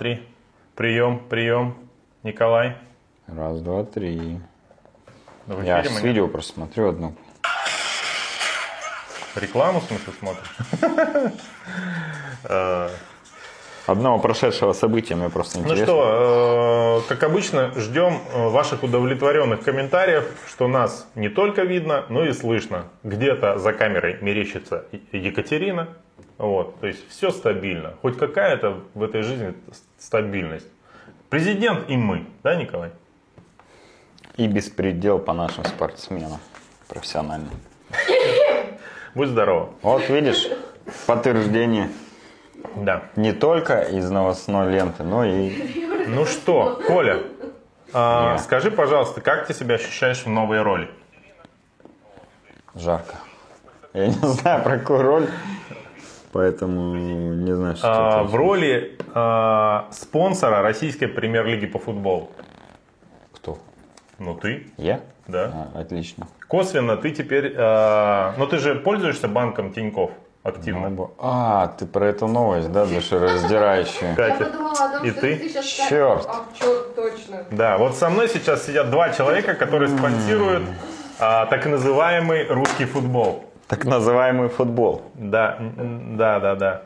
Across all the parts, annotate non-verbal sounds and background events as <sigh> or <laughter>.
Три. Прием, прием. Николай. Раз, два, три. Ну, в Я с видео просто смотрю одну. Рекламу, в смысле, смотришь? <laughs> Э, Одного прошедшего события мне просто Ну интересно. что, э, как обычно, ждем э, ваших удовлетворенных комментариев, что нас не только видно, но и слышно. Где-то за камерой мерещится Екатерина. Вот, то есть все стабильно. Хоть какая-то в этой жизни стабильность. Президент и мы, да, Николай? И беспредел по нашим спортсменам профессиональным. Будь здоров. Вот видишь, подтверждение Да. не только из новостной ленты, но и Ну что, Коля, а, скажи, пожалуйста, как ты себя ощущаешь в новой роли? жарко. Я не знаю, про какую роль, поэтому не знаю, что А, в роли а, спонсора российской премьер-лиги по футболу. Кто? Ну ты, Я? да. А, отлично. Косвенно ты теперь... а, ну ты же пользуешься банком Тиньков активно. Ну, А, ты про эту новость, да, душераздирающую? Я Катя. том, И ты? ты сейчас Чёрт. А, черт, точно. Да, вот со мной сейчас сидят два человека, которые спонсируют а, так называемый русский футбол. Так называемый футбол. Да, да, да, да.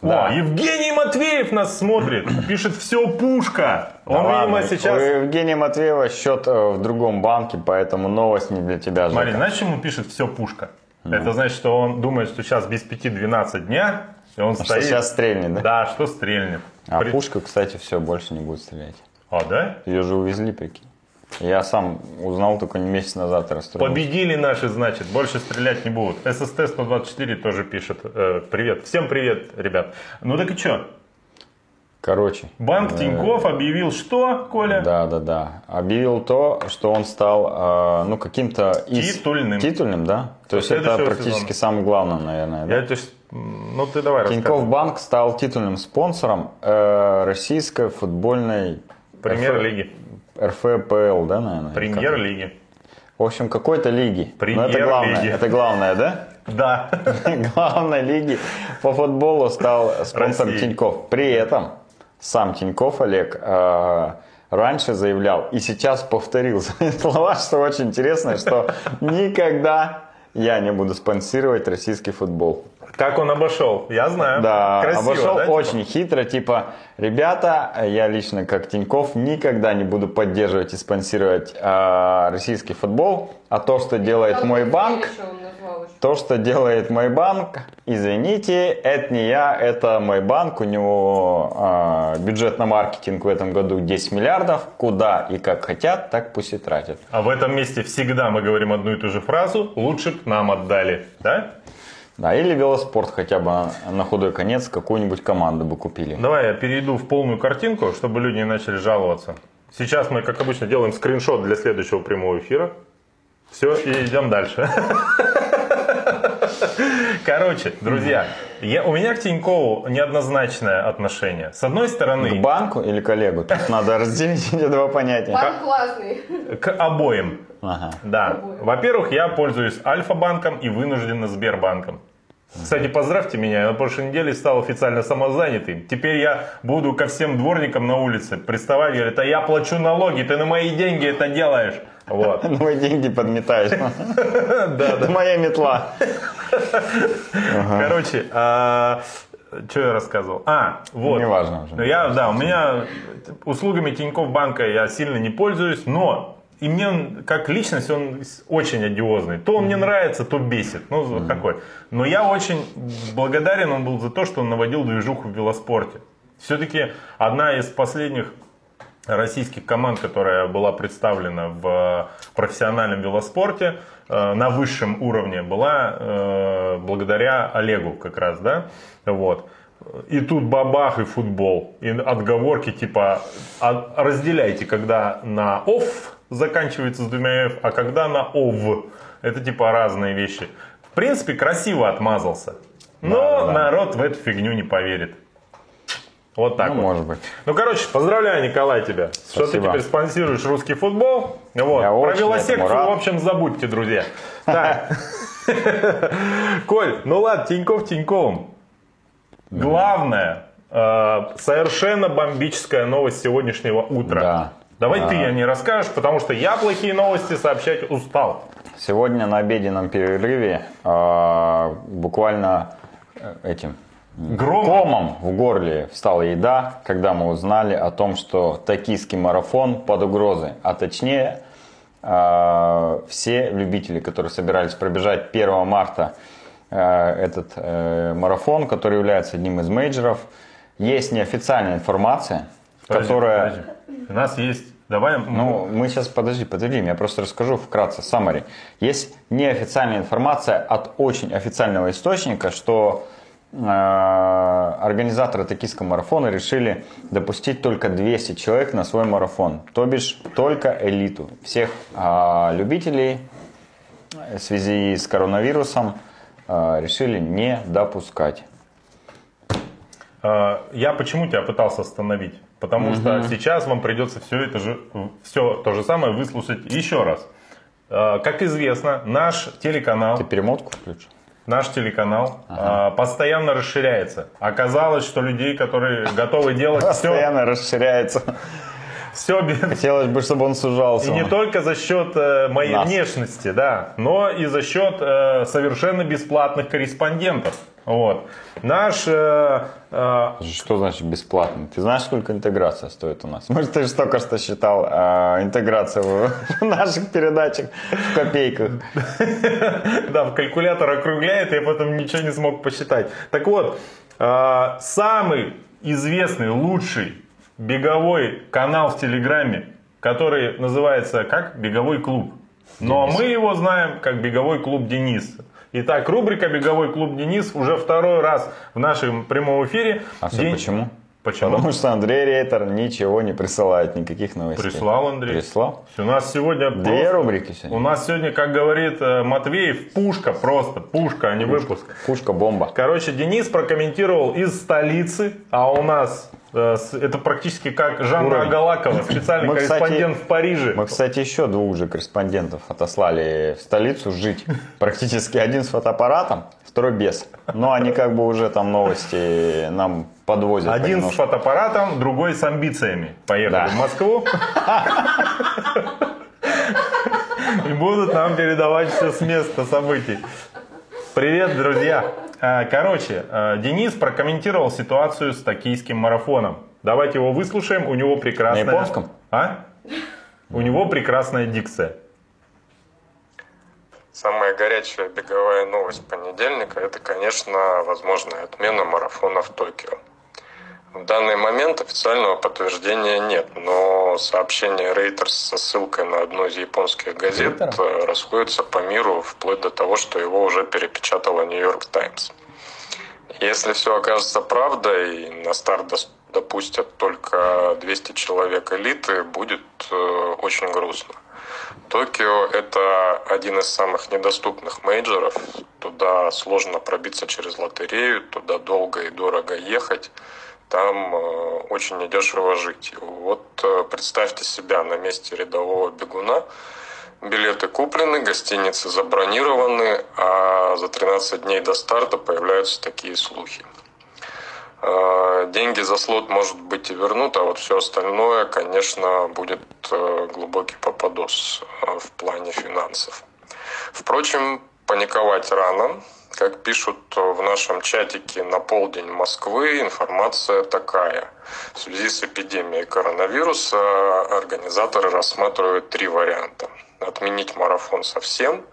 Да. О, Евгений Матвеев нас смотрит, пишет все пушка. Он, Да видимо, ладно, сейчас. У Евгения Матвеева счет э, в другом банке, поэтому новость не для тебя, Смотри, Жека. знаешь, почему пишет все пушка? Это значит, что он думает, что сейчас без 5-12 дня, и он Что стоит. сейчас стрельнет, да? Да, что стрельнет. А При- пушка, кстати, все, больше не будет стрелять. А, да? Ее же увезли, прикинь. Я сам узнал только месяц назад расстроился. Победили наши, значит, больше стрелять не будут. ССТ-124 тоже пишет. э, привет. Всем привет, ребят. Ну так и что? Короче. Банк э, Тиньков объявил что, Коля? Да, да, да. Объявил то, что он стал, э, ну, каким-то из... Титульным. Титульным, да? То есть это практически сезона. самое главное, наверное, да? Я, то есть, ну ты давай рассказывай. Банк стал титульным спонсором э, российской футбольной Премьер-лиги. РФПЛ, да, наверное? Премьер-лиги. В общем, какой-то лиги. Но это главное, это главное, да? Да. <laughs> Главной лиги по футболу стал спонсор России. Тиньков. При этом сам Тиньков Олег э, раньше заявлял и сейчас повторил <laughs> свои слова, что очень интересно, что никогда я не буду спонсировать российский футбол. Как он обошел? Я знаю. Да, Красиво, обошел да, типа? очень хитро, типа, ребята, я лично как Тиньков никогда не буду поддерживать и спонсировать э, российский футбол, а то, что делает мой банк, то, что делает мой банк, извините, это не я, это мой банк. У него э, бюджет на маркетинг в этом году 10 миллиардов. Куда и как хотят, так пусть и тратят. А в этом месте всегда мы говорим одну и ту же фразу. Лучше б нам отдали. Да? Да, или велоспорт хотя бы на худой конец какую-нибудь команду бы купили. Давай я перейду в полную картинку, чтобы люди не начали жаловаться. Сейчас мы, как обычно, делаем скриншот для следующего прямого эфира. Все, и идем дальше. Короче, друзья, я, у меня к Тинькову неоднозначное отношение. С одной К стороны, банку или коллегу? Тут надо разделить <laughs> эти два понятия. Банк классный. к обоим. Ага. Да. Во-первых, я пользуюсь Альфа-банком и вынужденно Сбербанком. Кстати, поздравьте меня, я на прошлой неделе стал официально самозанятым. Теперь я буду ко всем дворникам на улице приставать и говорить, а я плачу налоги, ты на мои деньги это делаешь. Вот. <laughs> Мои деньги подметаешь. <laughs> Да, Это моя метла. Короче, что я рассказывал? А, вот. Неважно уже. Ну, Я, да, у меня услугами Тинькофф банка я сильно не пользуюсь, но и мне он, как личность, он очень одиозный. То он мне нравится, то бесит. Ну, вот такой. Но я очень благодарен он был за то, что он наводил движуху в велоспорте. Все-таки одна из последних российских команд, которая была представлена в профессиональном велоспорте э, на высшем уровне, была э, благодаря Олегу как раз, да, вот. И тут бабах и футбол. И отговорки типа «А- разделяйте, когда на офф заканчивается с двумя F, а когда на ов. Это типа разные вещи. В принципе, красиво отмазался. Но Да, да. народ в эту фигню не поверит. Вот так Ну, вот. может быть. Ну, короче, поздравляю, Николай, тебя, что ты Спасибо. теперь спонсируешь русский футбол. Вот. Я Про велосекцию, в общем, забудьте, друзья. Так. Коль, ну ладно, Тиньков Тиньковым. Главное, э, совершенно бомбическая новость сегодняшнего утра. Да. Давай А. ты о ней расскажешь, потому что я плохие новости сообщать устал. Сегодня на обеденном перерыве а, буквально э, этим Громом. комом в горле встала еда, когда мы узнали о том, что токийский марафон под угрозой. А точнее, а, все любители, которые собирались пробежать 1 марта э, этот э, марафон, который является одним из мейджеров, есть неофициальная информация, Подожди, которая... подожди. У нас есть... Давай... Ну, мы сейчас, подожди, подожди, я просто расскажу вкратце, summary. Есть неофициальная информация от очень официального источника, что э, организаторы токийского марафона решили допустить только 200 человек на свой марафон, то бишь только элиту. Всех э, любителей в связи с коронавирусом э, решили не допускать. Э, Я почему тебя пытался остановить? Потому что сейчас вам придется все это же, все то же самое выслушать еще раз. Э, Как известно, наш телеканал, Ты перемотку включил? наш телеканал э, постоянно расширяется. Оказалось, что людей, которые готовы делать все, Постоянно расширяется. все без, Хотелось бы, чтобы он сужался. И не только за счет э, моей Нас. внешности, да, но и за счет э, совершенно бесплатных корреспондентов. Вот. Наш э, э, Что значит бесплатно? Ты знаешь, сколько интеграция стоит у нас? <laughs> Может, ты же только что считал э, интеграцию в, <laughs> наших передачах в копейках. <laughs> да, в калькулятор округляет, я потом ничего не смог посчитать. Так вот, э, самый известный, лучший беговой канал в Телеграме, который называется как «Беговой клуб». Но мы его знаем как «Беговой клуб Денис». Итак, рубрика «Беговой клуб Денис» уже второй раз в нашем прямом эфире. А все День- почему? Почему? Потому что Андрей Рейтер ничего не присылает, никаких новостей. Прислал Андрей. Прислал? У нас сегодня Две просто- рубрики У сегодня. нас сегодня, как говорит э, Матвеев, пушка просто, пушка, а не выпуск. Пушка-бомба. Короче, Денис прокомментировал из столицы, а у нас это практически как Жанна Уровень. Агалакова, специальный Мы, кстати, корреспондент в Париже. Мы, кстати, еще двух же корреспондентов отослали в столицу жить. <laughs> Практически один с фотоаппаратом, второй без. Но они как бы уже там новости нам подвозят. Один с понемножку. фотоаппаратом, другой с амбициями. Поехали Да. в Москву. <laughs> И будут нам передавать все с места событий. Привет, друзья. А, Короче, а, Денис прокомментировал ситуацию с токийским марафоном. Давайте его выслушаем. У него прекрасная... На японском? А? У него прекрасная дикция. Самая горячая беговая новость понедельника – это, конечно, возможная отмена марафона в Токио. В данный момент официального подтверждения нет, но сообщения Reuters со ссылкой на одну из японских газет Рейтера? э, расходятся по миру вплоть до того, что его уже перепечатала Нью-Йорк Таймс. Если все окажется правдой, на старт допустят только 200 человек элиты, будет э, очень грустно. Токио – это один из самых недоступных мейджоров. Туда сложно пробиться через лотерею, туда долго и дорого ехать. Там э, очень недешево жить. Вот э, представьте себя на месте рядового бегуна. Билеты куплены, гостиницы забронированы, а за 13 дней до старта появляются такие слухи. Э, Деньги за слот, может быть, и вернут, а вот все остальное, конечно, будет глубокий попадос в плане финансов. Впрочем, паниковать рано. Как пишут в нашем чатике на полдень Москвы, информация такая. В связи с эпидемией коронавируса организаторы рассматривают три варианта. Отменить марафон совсем,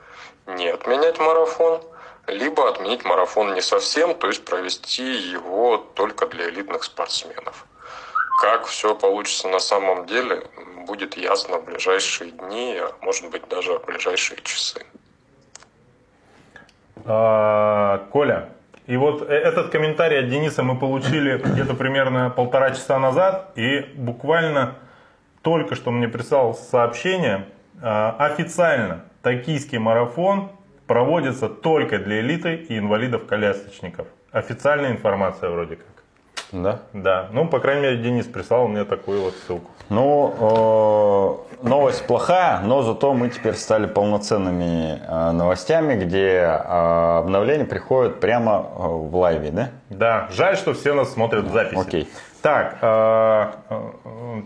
не отменять марафон, либо отменить марафон не совсем, то есть провести его только для элитных спортсменов. Как все получится на самом деле, будет ясно в ближайшие дни, а может быть даже в ближайшие часы. А, Коля, и вот э- этот комментарий от Дениса мы получили где-то примерно полтора часа назад, и буквально только что мне прислал сообщение, а, официально токийский марафон проводится только для элиты и инвалидов-колясочников. Официальная информация вроде как. Да? Да. Ну, по крайней мере, Денис прислал мне такую вот ссылку. Ну, э, новость плохая, но зато мы теперь стали полноценными э, новостями, где э, обновления приходят прямо э, в лайве, да? Да, жаль, что все нас смотрят в записи. Окей. Так, э, э.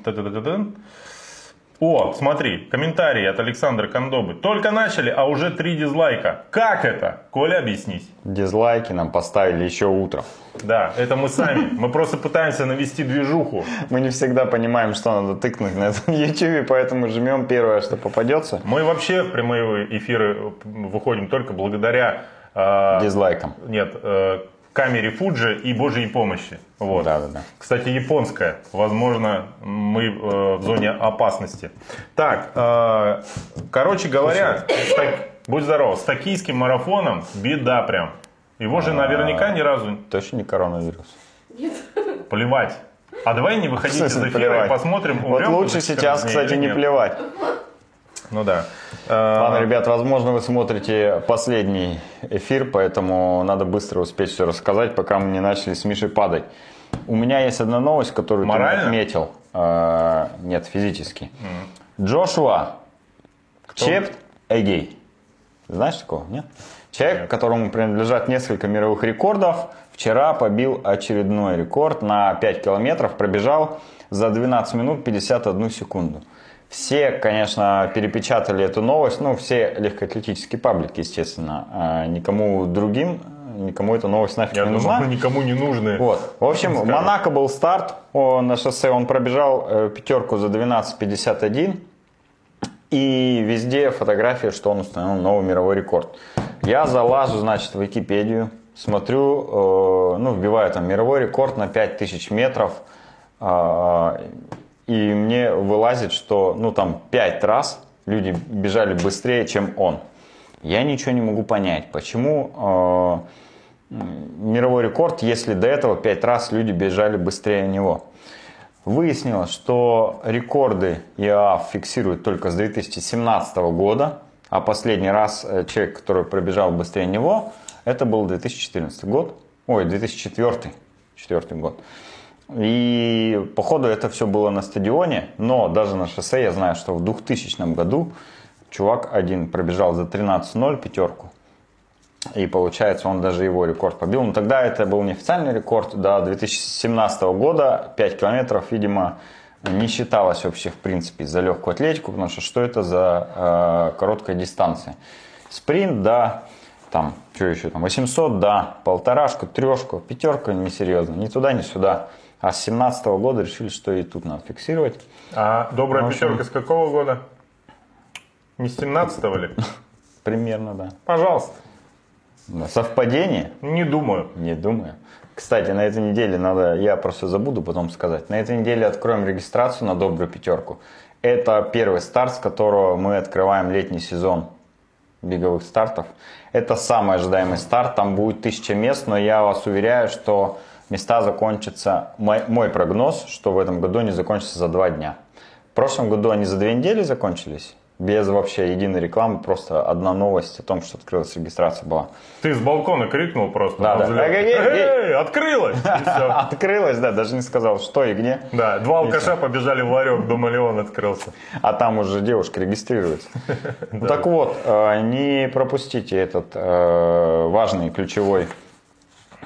О, смотри, комментарий от Александра Кондобы. Только начали, а уже три дизлайка. Как это? Коля, объяснись. Дизлайки нам поставили еще утром. Да, это мы сами. Мы просто пытаемся навести движуху. Мы не всегда понимаем, что надо тыкнуть на этом <laughs> YouTube, поэтому жмем первое, что попадется. Мы вообще в прямые эфиры выходим только благодаря... э, Дизлайком. Нет, э, камере Фуджи и Божьей помощи. Вот. Да, да, да. Кстати, японская. Возможно, мы э, в зоне опасности. Так, э, короче говоря, с так- будь здоров, с токийским марафоном беда прям. Его же наверняка ни разу Точно не коронавирус. плевать. А давай не выходить В из эфира плевать? и посмотрим, Вот лучше за 14 сейчас, кстати, не плевать. Ну да. Э, Ладно, ребят, возможно, вы смотрите последний эфир, поэтому надо быстро успеть все рассказать, пока мы не начали с Мишей падать. У меня есть одна новость, которую Морально? ты отметил. Э, нет, физически. Джошуа Чепт Эгей. Знаешь такого, нет? Человек, которому принадлежат несколько мировых рекордов, вчера побил очередной рекорд на 5 километров, пробежал за 12 минут 51 секунду. Все, конечно, перепечатали эту новость, ну, все легкоатлетические паблики, естественно. А никому другим, никому эта новость нафиг Я не думаю, нужна. никому не нужны. Вот. В общем, в Скажем. Монако был старт о, на шоссе. Он пробежал э, пятерку за 12.51. И везде фотография, что он установил новый мировой рекорд. Я залажу, значит, в Википедию, смотрю, э, ну, вбиваю там мировой рекорд на 5000 метров. э, и мне вылазит, что, ну, там 5 раз люди бежали быстрее, чем он. Я ничего не могу понять, почему э, мировой рекорд, если до этого 5 раз люди бежали быстрее него. Выяснилось, что рекорды ИААФ фиксируют только с 2017 года, а последний раз э, человек, который пробежал быстрее него, это был 2014 год, ой, 2004, четвертый год. И походу это все было на стадионе, но даже на шоссе я знаю, что в 2000 году чувак один пробежал за 13.0 пятерку. И получается, он даже его рекорд побил. Но тогда это был неофициальный рекорд. До 2017 года 5 километров, видимо, не считалось вообще в принципе за легкую атлетику, потому что что это за э, короткая дистанция? Спринт, да, там, что еще там, 800, да, полторашку, трешку, пятерку несерьезно, ни туда, ни сюда. А с 17 года решили, что и тут надо фиксировать. А добрая Ну, пятерка с какого года? Не с 17-го ли? Примерно, да. Пожалуйста. Совпадение? Не думаю. Не думаю. Кстати, на этой неделе надо, я просто забуду потом сказать, на этой неделе откроем регистрацию на добрую пятерку. Это первый старт, с которого мы открываем летний сезон беговых стартов. Это самый ожидаемый старт, там будет тысяча мест, но я вас уверяю, что места закончатся, мой, мой прогноз, что в этом году они закончатся за два дня. В прошлом году они за две недели закончились, без вообще единой рекламы, просто одна новость о том, что открылась регистрация была. Ты с балкона крикнул просто. Да, да. Эй, эй, эй. Всё. <laughs> Открылась, да, даже не сказал, что и где. Да, два алкаша побежали в ларек, думали, он открылся. А там уже девушка регистрируется. <laughs> Так вот, э, не пропустите этот э, важный ключевой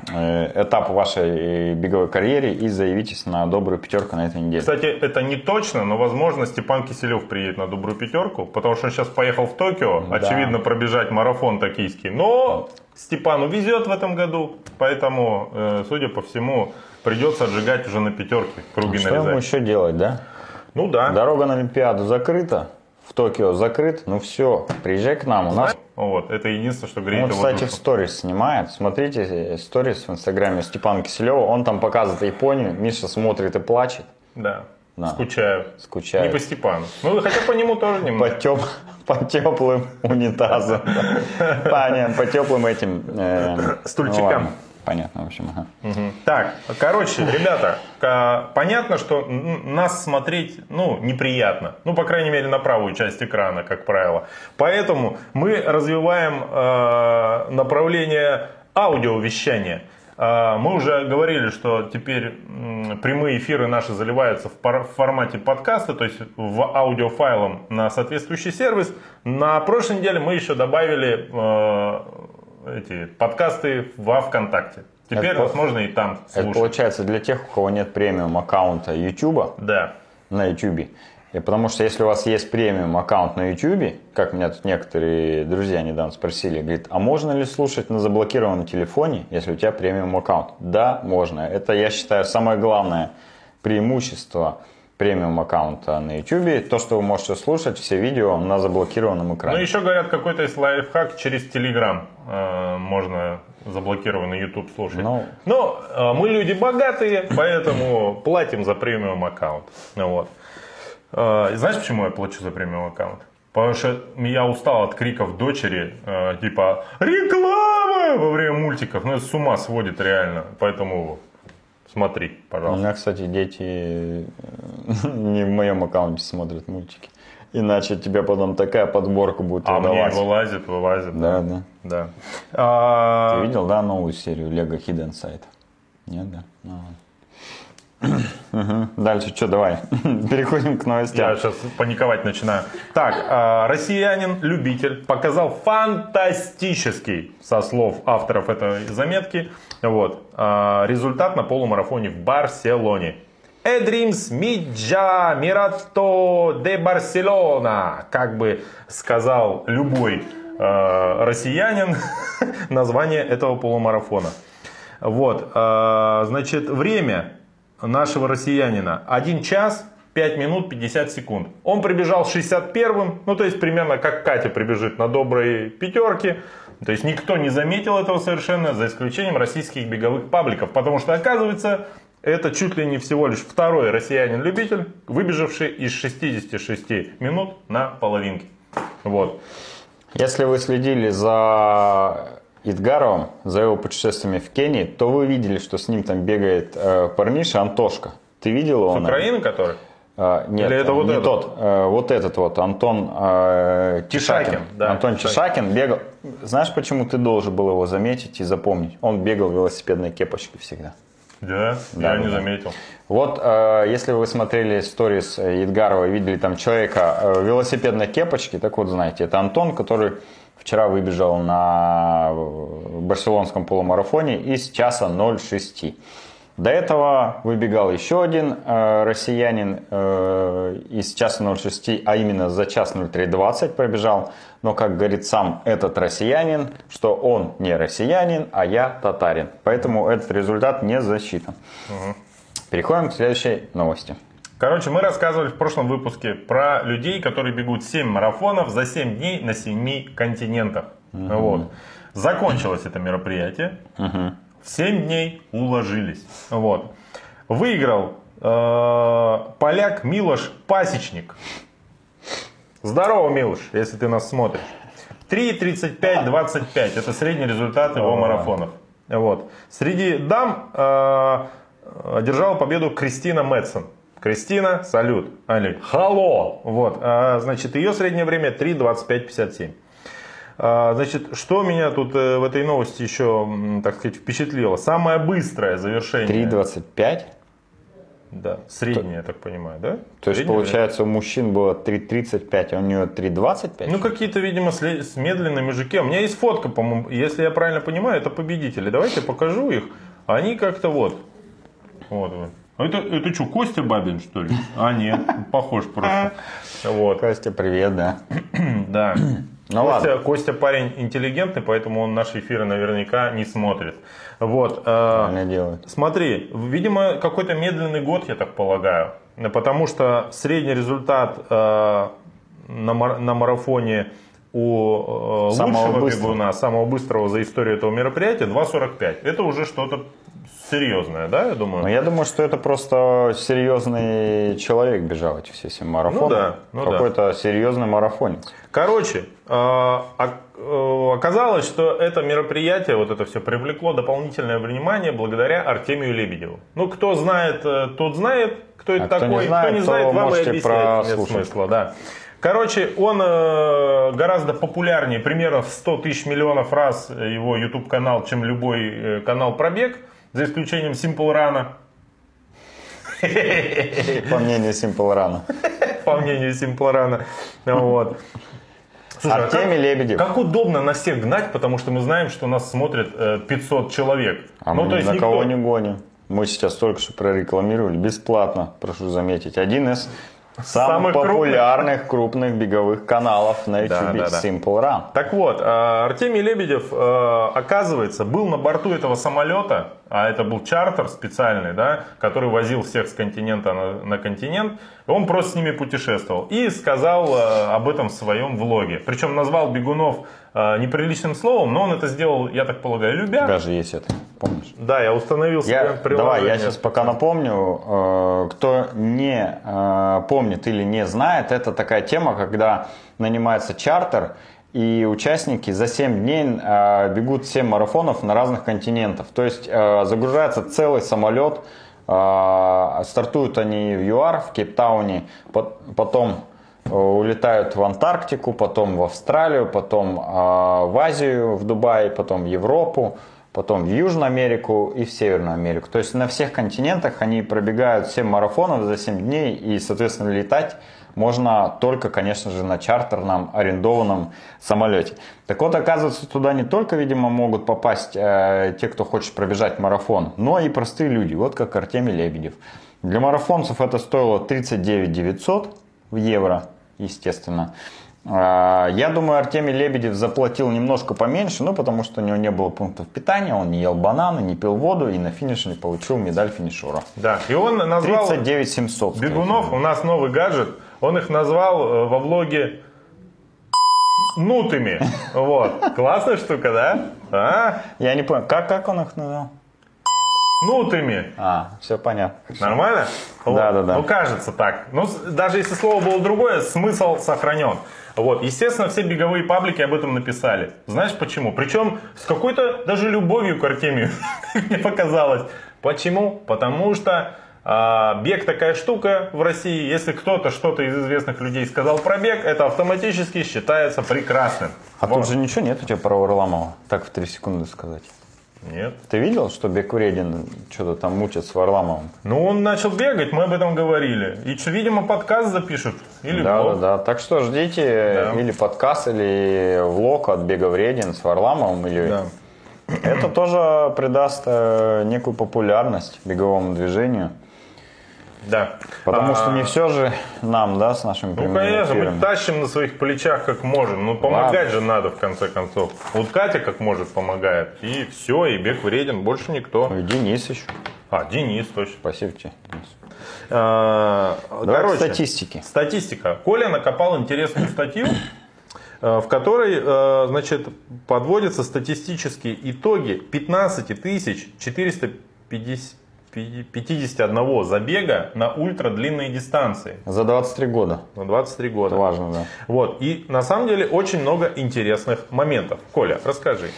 этап в вашей беговой карьере и заявитесь на добрую пятерку на этой неделе. Кстати, это не точно, но возможно Степан Киселев приедет на добрую пятерку, потому что он сейчас поехал в Токио, Да. очевидно, пробежать марафон токийский. Но Степану везет в этом году, поэтому, э, судя по всему, придется отжигать уже на пятерке, круги Что ему нарезать. еще делать, да? Ну да. Дорога на Олимпиаду закрыта, в Токио закрыт, ну все, приезжай к нам, у нас Вот, это единственное, что греет Он, кстати, в сторис снимает. Смотрите сторис в инстаграме Степана Киселева. Он там показывает Японию. Миша смотрит и плачет. Да. Да. Скучаю. Скучает. Не по Степану. Ну, хотя по нему тоже немного. По, теп- <laughs> по теплым унитазам. <laughs> Понятно, по теплым этим... э, Стульчикам. Понятно, в общем. ага. Так, короче, ребята, понятно, что нас смотреть, ну, неприятно. Ну, по крайней мере, на правую часть экрана, как правило. Поэтому мы развиваем э, направление аудиовещания. А, Мы уже говорили, что теперь прямые эфиры наши заливаются в формате подкаста, то есть в аудиофайлом на соответствующий сервис. На прошлой неделе мы еще добавили э, эти подкасты во ВКонтакте. Теперь Это- вас можно и там Это слушать. получается для тех, у кого нет премиум аккаунта YouTube Да. на YouTube. И потому что если у вас есть премиум аккаунт на YouTube, как меня тут некоторые друзья недавно спросили, говорит, а можно ли слушать на заблокированном телефоне, если у тебя премиум аккаунт? Да, можно. Это, я считаю, самое главное преимущество премиум аккаунта на YouTube, то, что вы можете слушать все видео на заблокированном экране. Ну, еще говорят, какой-то есть лайфхак через Telegram э, можно заблокированный YouTube слушать. Ну. Но э, мы люди богатые, поэтому платим за премиум аккаунт. Вот. Э, знаешь, почему я плачу за премиум аккаунт? Потому что я устал от криков дочери, э, типа «Реклама!» во время мультиков. Ну, это с ума сводит реально. Поэтому смотри, У пожалуйста. меня, кстати, дети э, <laughs> не в моем аккаунте смотрят мультики. Иначе тебе потом такая подборка будет А мне выдавать. вылазит, вылазит. Да, да. Да. А, Ты видел, да, новую серию Lego Hidden Side? Нет, да? Ну, ладно. Мгм. Дальше что, давай. <laughs> Переходим к новостям. Я сейчас паниковать начинаю. Так, а, россиянин-любитель показал фантастический, со слов авторов этой заметки, вот, а, результат на полумарафоне в Барселоне. Эдримс Миджа Мирато де Барселона, как бы сказал любой э, россиянин <laughs> название этого полумарафона. Вот, значит, время нашего россиянина 1 час 5 минут 50 секунд. Он прибежал 61-м, ну то есть примерно как Катя прибежит на доброй пятерке. То есть никто не заметил этого совершенно, за исключением российских беговых пабликов. Потому что оказывается, это чуть ли не всего лишь второй россиянин-любитель, выбежавший из 66 минут на половинке. Вот. Если вы следили за Идгаровым, за его путешествиями в Кении, то вы видели, что с ним там бегает э, парниша Антошка. Ты видел его? С наверное? Украины, который? А, нет, Или это вот не этот? тот. э, вот этот вот, Антон э, Тишакин. Тишакин, да, Антон Тишакин. Тишакин бегал. Знаешь, почему ты должен был его заметить и запомнить? Он бегал в велосипедной кепочке всегда. Да, Да, я не да. заметил. Вот, э, если вы смотрели сторис Едгарова и видели там человека э, в велосипедной кепочке, так вот знаете, это Антон, который вчера выбежал на барселонском полумарафоне из часа 0,6. До этого выбегал еще один э, россиянин э, из часа 0,6, а именно за час 0,320 пробежал. Но, как говорит сам этот россиянин, что он не россиянин, а я татарин. Поэтому этот результат не засчитан. Переходим к следующей новости. Короче, мы рассказывали в прошлом выпуске про людей, которые бегут 7 марафонов за 7 дней на 7 континентах. Вот. Закончилось это мероприятие. В 7 дней уложились. Вот. Выиграл э, поляк Милош Пасечник. Здорово, Милош, если ты нас смотришь. 3.35-25. Это средний результат его марафонов. Вот. Среди дам э, одержала победу Кристина Мэтсон. Кристина, салют. Али. Халло. Вот. А, значит, ее среднее время 3.25-57. А, Значит, что меня тут э, в этой новости еще, так сказать, впечатлило? Самое быстрое завершение. 3.25. Да, среднее, я так понимаю, да? То есть, Среднее получается, у мужчин было 3.35, а у нее 3.25? время? Ну, какие-то, видимо, сле- с медленными мужики. У меня есть фотка, по-моему, если я правильно понимаю, это победители. Давайте покажу их. Они как-то вот. Вот. вот. А Это, это что, Костя Бабин, что ли? А, нет, похож просто. Вот. Костя, привет, да. <clears throat> Да. Ну Костя, ладно. Костя парень интеллигентный, поэтому он наши эфиры наверняка не смотрит. Вот. э, делают. Смотри, видимо, какой-то медленный год, я так полагаю. Потому что средний результат э, на, мар- на марафоне у э, Самого лучшего быстрого. бегуна, самого быстрого за историю этого мероприятия 2.45. Это уже что-то серьезное, да, я думаю? Но я думаю, что это просто серьезный человек бежал эти все семь марафонов. Ну да, ну да. Какой-то серьезный марафонец. Короче, э, ок- э, оказалось, что это мероприятие, вот это все привлекло дополнительное внимание благодаря Артемию Лебедеву. Ну, кто знает, э, тот знает, кто это А кто не такой. знает, кто не знает, вам и объяснять нет смысла. Да. Короче, он э, гораздо популярнее, примерно в 100 тысяч миллионов раз его YouTube канал, чем любой э, канал пробег, за исключением Simple Run. По мнению Simple Run. По мнению Simple Run. Вот. Слушай, а Артемий как, Лебедев. Как удобно на всех гнать, потому что мы знаем, что нас смотрят э, 500 человек. А ну, мы то есть на никто- кого не гоним. Мы сейчас только что прорекламировали бесплатно, прошу заметить. Один из самых, Самых крупных. популярных крупных беговых каналов на Да, YouTube да, да. Simple Run. Так вот, э, Артемий Лебедев, э, оказывается, был на борту этого самолета, а это был чартер специальный, да, который возил всех с континента на, на континент. Он просто с ними путешествовал и сказал э, об этом в своем влоге. Причем назвал бегунов неприличным словом, но он это сделал, я так полагаю, любя. Даже есть это, помнишь? Да, я установил себе Я, приложение. давай, я сейчас пока напомню, э, кто не э, помнит или не знает, это такая тема, когда нанимается чартер, и участники за 7 дней э, бегут 7 марафонов на разных континентах. То есть э, загружается целый самолет, э, стартуют они в ЮАР, в Кейптауне, пот- потом э, улетают в Антарктику, потом в Австралию, потом э, в Азию, в Дубай, потом в Европу, потом в Южную Америку и в Северную Америку. То есть на всех континентах они пробегают 7 марафонов за 7 дней и, соответственно, летать можно только, конечно же, на чартерном арендованном самолете. Так вот, оказывается, туда не только, видимо, могут попасть э, те, кто хочет пробежать марафон, но и простые люди, вот как Артемий Лебедев. Для марафонцев это стоило 39 900 в евро, естественно. А, Я думаю, Артемий Лебедев заплатил немножко поменьше, ну, потому что у него не было пунктов питания, он не ел бананы, не пил воду и на финише не получил медаль финишера. Да, и он назвал 39 700. скорее бегунов, у нас новый гаджет, он их назвал э, во влоге нутыми. <laughs> Вот. Классная штука, да? А? Я не понял, как, как он их назвал? Нутыми. А, все понятно. Нормально? Да, да, да. Ну, кажется так. Ну, даже если слово было другое, смысл сохранен. Вот. Естественно, все беговые паблики об этом написали. Знаешь почему? Причем с какой-то даже любовью к Артемию, <laughs> мне показалось. Почему? Потому что а, бег такая штука в России. Если кто-то что-то из известных людей сказал про бег, это автоматически считается прекрасным. А Вот. тут же ничего нет у тебя про Варламова, так в три секунды сказать. Нет. Ты видел, что Бек Вредин что-то там мучает с Варламовым? Ну, он начал бегать, мы об этом говорили. И, что, видимо, подкаст запишут. Или Да, да, блог. да. Так что ждите Да. или подкаст, или влог от Бега Вредин с Варламовым. Или... Да. Это тоже придаст э, некую популярность беговому движению. Да. Потому а, что не все же нам, да, с нашим. Ну, конечно, мы тащим на своих плечах как можем, но помогать Ладно. же надо в конце концов. Вот Катя как может помогает, и все, и бег вреден, больше никто. Ну, и Денис еще. А, Денис точно. Спасибо тебе, Денис. А, Давай короче, статистики. Статистика. Коля накопал интересную статью <clears throat> э, в которой э, значит, подводятся статистические итоги 15 450 51 забега на ультра длинные дистанции. За 23 года. На 23 года. Это важно, да. Вот. И на самом деле очень много интересных моментов. Коля, расскажи.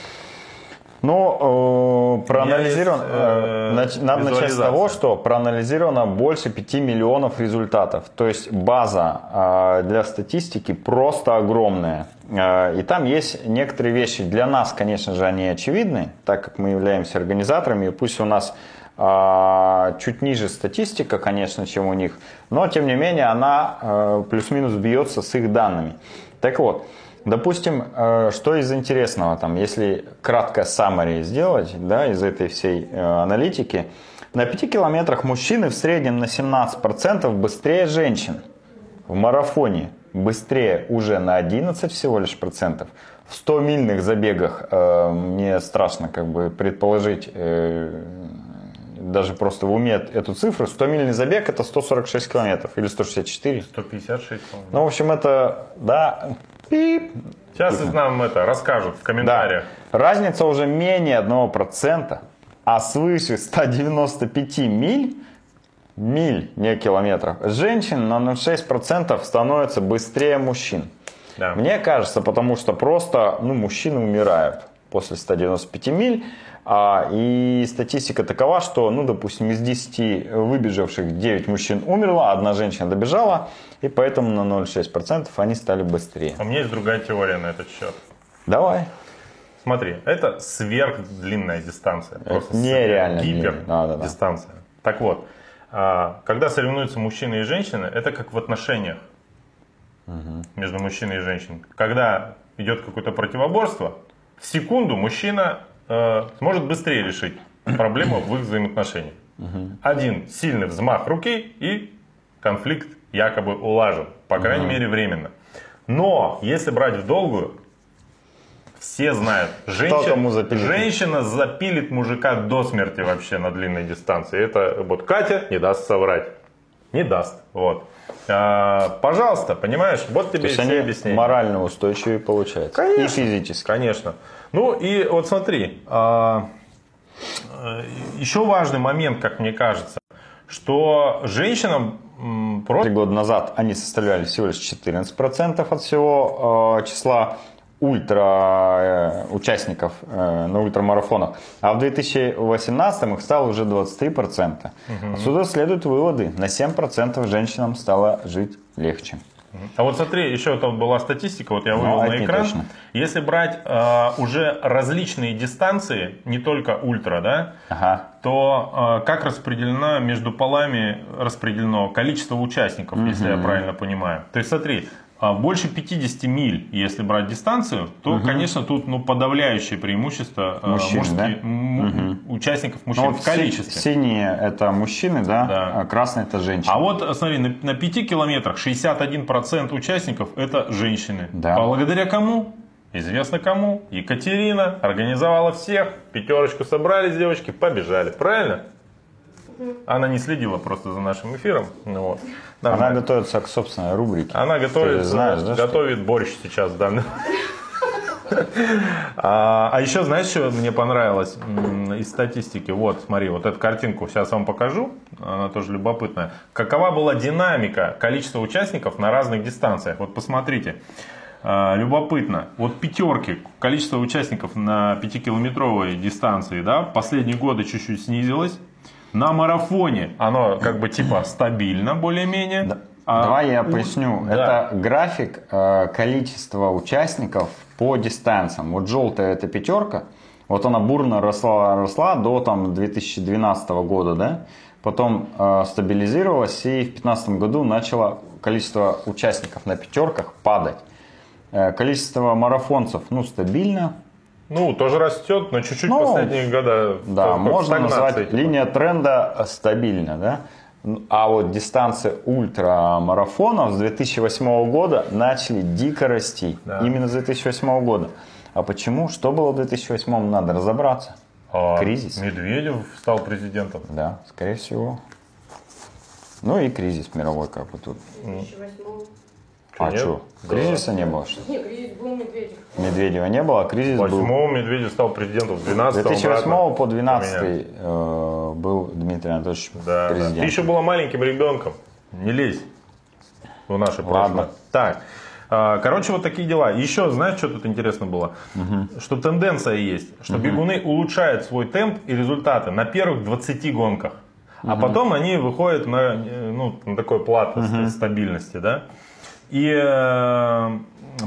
Ну, э, проанализировано, есть, э, э надо начать с того, что проанализировано больше 5 миллионов результатов. То есть база э, для статистики просто огромная. Э, и там есть некоторые вещи. Для нас, конечно же, они очевидны, так как мы являемся организаторами, и пусть у нас чуть ниже статистика, конечно, чем у них, но тем не менее она э, плюс-минус бьется с их данными. Так вот, Допустим, э, что из интересного, там, если краткое summary сделать да, из этой всей э, аналитики, на 5 километрах мужчины в среднем на 17% быстрее женщин. В марафоне быстрее уже на 11 всего лишь процентов. В 100 мильных забегах э, мне страшно как бы предположить, даже просто в уме эту цифру. 100 мильный забег это 146 километров или 164. 156, по-моему. Ну, в общем, это, да, пип. Сейчас нам это расскажут в Да. комментариях. Разница уже менее 1%, а свыше 195 миль, миль, не километров, женщин на 0,6% становится быстрее мужчин. Да. Мне кажется, потому что просто ну, мужчины умирают после 195 миль. А, и статистика такова, что, ну, допустим, из 10 выбежавших 9 мужчин умерло, одна женщина добежала, и поэтому на 0,6% они стали быстрее. У меня есть другая теория на этот счет. Давай. Смотри, это сверхдлинная дистанция. Просто нереально гипер длинная. Да, да, дистанция. Так вот, а, когда соревнуются мужчины и женщины, это как в отношениях между мужчиной и женщиной. Когда идет какое-то противоборство, в секунду мужчина э, сможет быстрее решить проблему в их взаимоотношениях. Один сильный взмах руки и конфликт якобы улажен, по крайней мере временно. Но если брать в долгую, все знают, женщина, запилит? женщина запилит мужика до смерти вообще на длинной дистанции. Это вот Катя не даст соврать. Не даст. Вот. А, пожалуйста, понимаешь, вот То тебе есть все они объяснения. морально устойчивые получаются. Конечно. И физически. Конечно. Ну и вот смотри, а, еще важный момент, как мне кажется, что женщинам м, Три просто года назад они составляли всего лишь 14% от всего э, числа ультра э, участников э, на ультрамарафонах, а в 2018 их стало уже 23%. Отсюда следуют выводы. На 7% женщинам стало жить легче. А вот смотри, еще там была статистика, вот я вывел Ну, на экран. точно. Если брать э, уже различные дистанции, не только ультра, да, Ага. то э, как распределено между полами распределено количество участников, если я правильно понимаю. То есть смотри, больше 50 миль, если брать дистанцию, то, конечно, тут ну, подавляющее преимущество э, Мужчин, мужские- да? м- участников Ну, мужчин вот в количестве. си- Синие это мужчины, да, Да. а красные это женщины. А вот, смотри, на, на 5 километрах 61% участников это женщины. Да. Благодаря кому? Известно кому. Екатерина организовала всех, пятерочку собрались девочки, побежали. Правильно? Она не следила просто за нашим эфиром. Ну, вот. Она Нормально. готовится к собственной рубрике. Она готовит, Ты знаешь, да, что- готовит борщ сейчас, да. А, а еще, знаешь, что мне понравилось из статистики? Вот, смотри, вот эту картинку сейчас вам покажу, она тоже любопытная. Какова была динамика количества участников на разных дистанциях? Вот посмотрите. А, Любопытно. Вот пятерки, количество участников на пятикилометровой дистанции, да, последние годы чуть-чуть снизилось. На марафоне оно как бы типа <laughs> стабильно более-менее. А Давай я у- поясню. Да. Это график э, количества участников по дистанциям. Вот желтая это пятерка. Вот она бурно росла, росла до там, 2012 года, да? Потом э, стабилизировалась и в 2015 году начало количество участников на пятерках падать. Э, количество марафонцев, ну, стабильно. Ну, тоже растет, но чуть-чуть Ну, последние года. Да, можно назвать типа. линия тренда стабильна, да? А вот дистанции ультрамарафонов с 2008 года начали дико расти. Да. Именно с 2008 года. А почему? Что было в 2008? Надо разобраться. А Кризис. Медведев стал президентом. Да, скорее всего. Ну и кризис мировой как бы тут. В 2008 а нет? что? Да. Кризиса не было? Что? ли? Не, кризис был Медведев. Медведева не было, а кризис В был. восьмом Медведев стал президентом, в С 12 2008 по 2012 э, был Дмитрий Анатольевич Да, да. президентом. Ты еще была маленьким ребенком. Не лезь в наше Ладно. прошлое. Так, а, короче, вот такие дела. Еще, знаешь, что тут интересно было? Что тенденция есть, что бегуны улучшают свой темп и результаты на первых 20 гонках. А потом они выходят на, э, ну, на такой плат ст- стабильности, да. И э,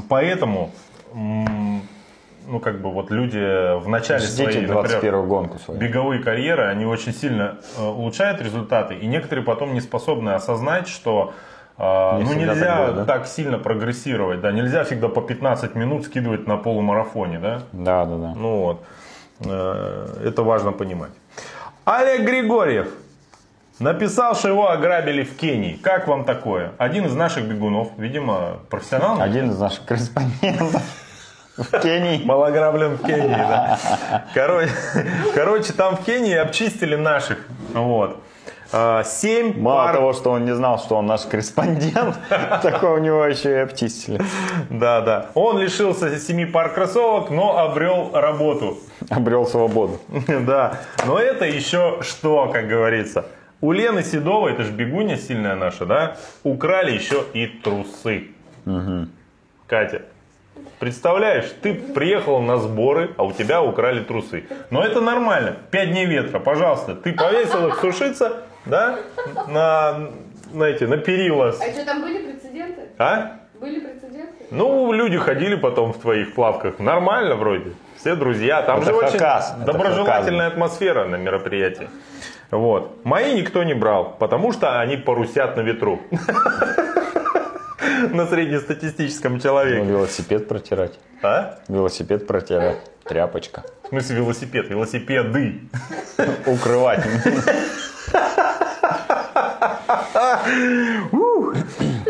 поэтому, ну, как бы вот люди в начале Ждите своей, например, 21 гонку свою. беговые карьеры, они очень сильно э, улучшают результаты, и некоторые потом не способны осознать, что э, Не ну, нельзя так так, было, да? сильно прогрессировать, да, нельзя всегда по 15 минут скидывать на полумарафоне, да, Да, да, да. ну вот, это важно понимать. Олег Григорьев написал, что его ограбили в Кении. Как вам такое? Один из наших бегунов, видимо, профессионал. Один из наших корреспондентов в Кении. Был ограблен в Кении, да. Короче, короче, там в Кении обчистили наших. Вот. А, Семь Мало пар... того, что он не знал, что он наш корреспондент, <laughs> такое у него еще и обчистили. Да, да. Он лишился семи пар кроссовок, но обрел работу. Обрел свободу. <laughs> Да. Но это еще что, как говорится. У Лены Седовой, это же бегуня сильная наша, да, украли еще и трусы. Катя, Представляешь, ты приехал на сборы, а у тебя украли трусы. Но это нормально. Пять дней ветра, пожалуйста. Ты повесил их сушиться, да, на, знаете, на перила. А что, там были прецеденты? А? Были прецеденты? Ну, люди ходили потом в твоих плавках. Нормально вроде. Все друзья. Там Это же очень Хакас, это доброжелательная атмосфера на мероприятии. Вот. Мои никто не брал, потому что они парусят на ветру. На среднестатистическом Ну, человеке. велосипед протирать. А? Велосипед протирать. Тряпочка. В смысле велосипед? Велосипеды. Укрывать. <laughs>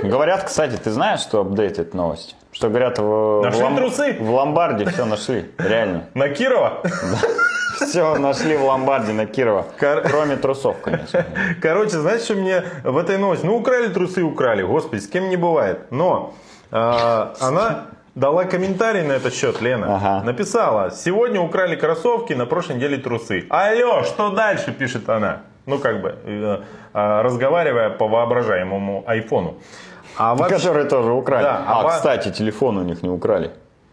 Говорят, кстати, ты знаешь, что апдейтит новость? Что говорят, в, Нашли в, лом- трусы? в ломбарде все нашли, реально. На Кирова? Все нашли в ломбарде на Кирова. Кор- Кроме трусов, конечно. Короче, знаешь, что мне в этой новости? Ну, украли трусы, украли. Господи, с кем не бывает. Но а, она дала комментарий на этот счет, Лена. Ага. Написала, сегодня украли кроссовки, на прошлой неделе трусы. Алло, что дальше, пишет она. Ну, как бы, э, а, разговаривая по воображаемому айфону. А вообще- Которые тоже украли. Да, а а, по- кстати, телефон у них не украли.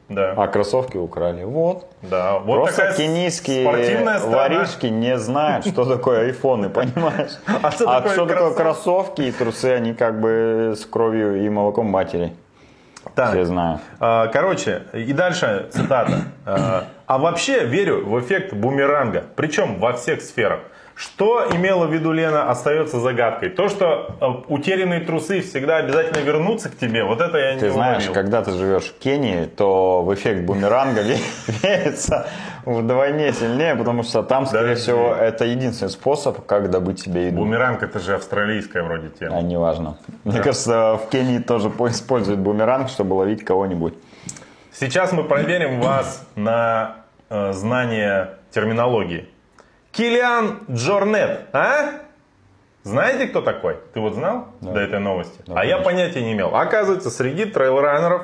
Да, А кроссовки украли. Вот. да. Вот Просто кенийские воришки не знают, что такое айфоны, понимаешь? <laughs> А что такое что такое кроссовки? кроссовки и трусы, они как бы с кровью и молоком матери. Так. Все знают. А, Короче, и дальше цитата. А, А вообще верю в эффект бумеранга, причем во всех сферах. Что имела в виду Лена, остается загадкой. То, что э, утерянные трусы всегда обязательно вернутся к тебе, вот это я не Ты знаешь, уловил. когда ты живешь в Кении, то в эффект бумеранга ве- <laughs> верится вдвойне сильнее, потому что там, скорее всего, это единственный способ, как добыть себе еду. Бумеранг это же австралийская вроде тема. А неважно. Мне кажется, в Кении тоже по- используют бумеранг, чтобы ловить кого-нибудь. Сейчас мы проверим вас на э, знание терминологии. Килиан Джорнет, а? Знаете, кто такой? Ты вот знал до этой новости? Да, а я конечно. понятия не имел. Оказывается, среди трейлранеров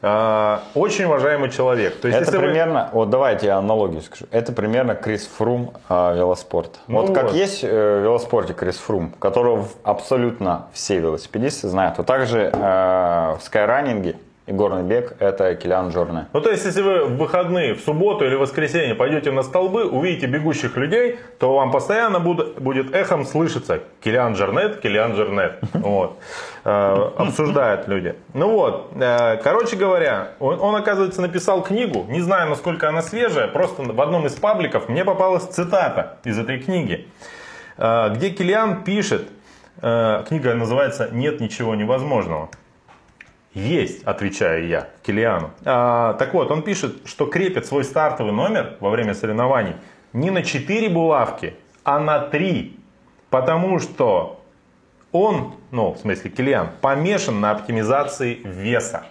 э, очень уважаемый человек. То есть, Это если вы- примерно, вот давайте я аналогию скажу. Это примерно Крис Фрум а, велоспорт. Ну вот как вот. есть э, в велоспорте Крис Фрум, которого абсолютно все велосипедисты знают, вот также э, в скайранинге и горный бег это Килиан Джорне. Ну, то есть, если вы в выходные, в субботу или воскресенье пойдете на столбы, увидите бегущих людей, то вам постоянно буд- будет эхом слышаться Килиан Джернет, Килиан Джернет. <laughs> Вот. Э, Обсуждают люди. Ну вот, э, короче говоря, он, он, оказывается, написал книгу, не знаю, насколько она свежая, просто в одном из пабликов мне попалась цитата из этой книги, э, где Килиан пишет, книга называется «Нет ничего невозможного». Есть, отвечаю я Килиану. А, так вот, он пишет, что крепит свой стартовый номер во время соревнований не на 4 булавки, а на 3. Потому что он, ну, в смысле Килиан, помешан на оптимизации веса.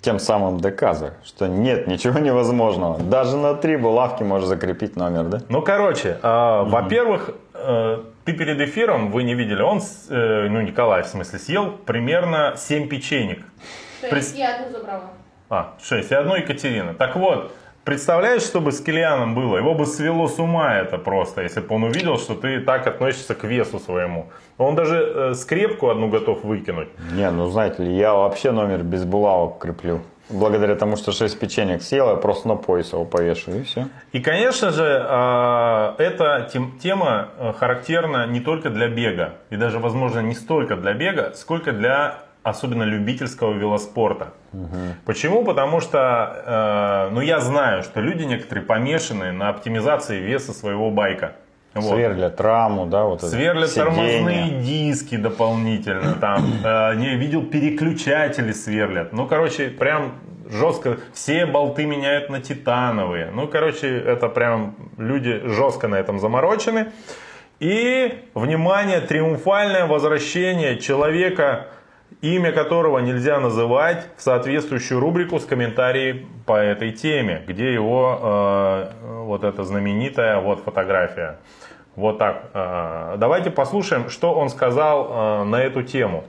Тем самым доказывая, что нет ничего невозможного. Даже на три булавки можешь закрепить номер, да? Ну, короче, а, во-первых, э, ты перед эфиром, вы не видели, он, э, ну, Николай, в смысле, съел примерно 7 печенек. Прис- я одну забрала. А, 6. И одну Екатерина. Так вот, представляешь, что бы с Килианом было? Его бы свело с ума это просто, если бы он увидел, что ты так относишься к весу своему. Он даже э, скрепку одну готов выкинуть. Не, ну знаете ли, я вообще номер без булавок креплю. Благодаря тому, что 6 печенек съел, я просто на пояс его повешу и все. И, конечно же, э, эта тем- тема э, характерна не только для бега, и даже, возможно, не столько для бега, сколько для особенно любительского велоспорта. Почему? Потому что, э, ну, я знаю, что люди некоторые помешаны на оптимизации веса своего байка. Вот. Сверлят раму, да, вот Сверлят сиденье. тормозные диски дополнительно, там, <clears throat> э, не видел переключатели сверлят. Ну, короче, прям жестко. Все болты меняют на титановые. Ну, короче, это прям люди жестко на этом заморочены. И, внимание, триумфальное возвращение человека, имя которого нельзя называть, в соответствующую рубрику с комментарием по этой теме, где его э, вот эта знаменитая вот фотография. Вот так. Э, Давайте послушаем, что он сказал э, на эту тему.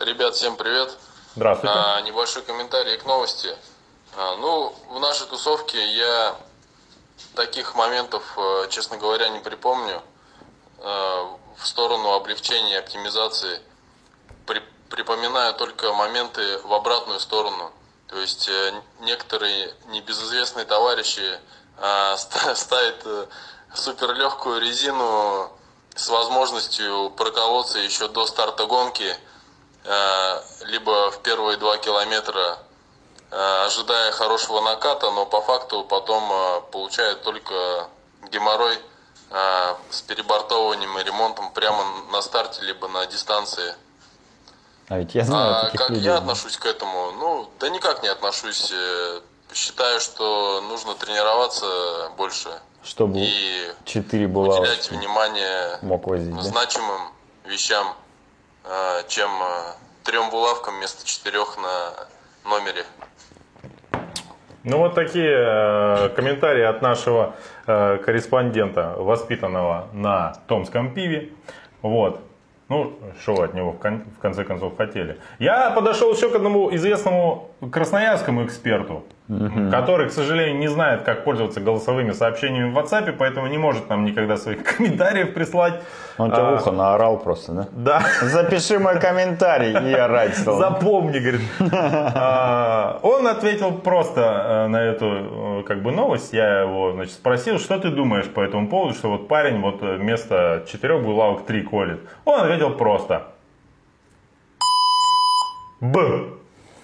Ребят, всем привет. Здравствуйте. А, небольшой комментарий к новости. А, ну, в нашей тусовке я таких моментов, э, честно говоря, не припомню. Э, в сторону облегчения, оптимизации при припоминаю только моменты в обратную сторону. То есть э, некоторые небезызвестные товарищи <laughs> ста- ставят э, суперлегкую резину с возможностью проколоться еще до старта гонки, э, либо в первые два километра, э, ожидая хорошего наката, но по факту потом э, получают только геморрой э, с перебортовыванием и ремонтом прямо на старте, либо на дистанции. А ведь я знаю А как людей. я отношусь к этому? Ну, да никак не отношусь. Э, Считаю, что нужно тренироваться больше Чтобы и 4 уделять булавочки внимание мог возить, да? значимым вещам, э, чем э, трем булавкам вместо четырех на номере. Ну вот такие э, комментарии от нашего э, корреспондента, воспитанного на Томском пиве. Вот. Ну, что от него в, кон- в конце концов хотели. Я подошел еще к одному известному красноярскому эксперту, который, к сожалению, не знает, как пользоваться голосовыми сообщениями в WhatsApp, поэтому не может нам никогда своих <laughs> комментариев прислать. Он тебе А, в ухо наорал просто, да? Да. Запиши мой комментарий и орать стал. Запомни, говорит. А, Он ответил просто э, на эту э, как бы новость. Я его значит, спросил, что ты думаешь по этому поводу, что вот парень вот вместо четырех булавок три колет. Он ответил просто. Б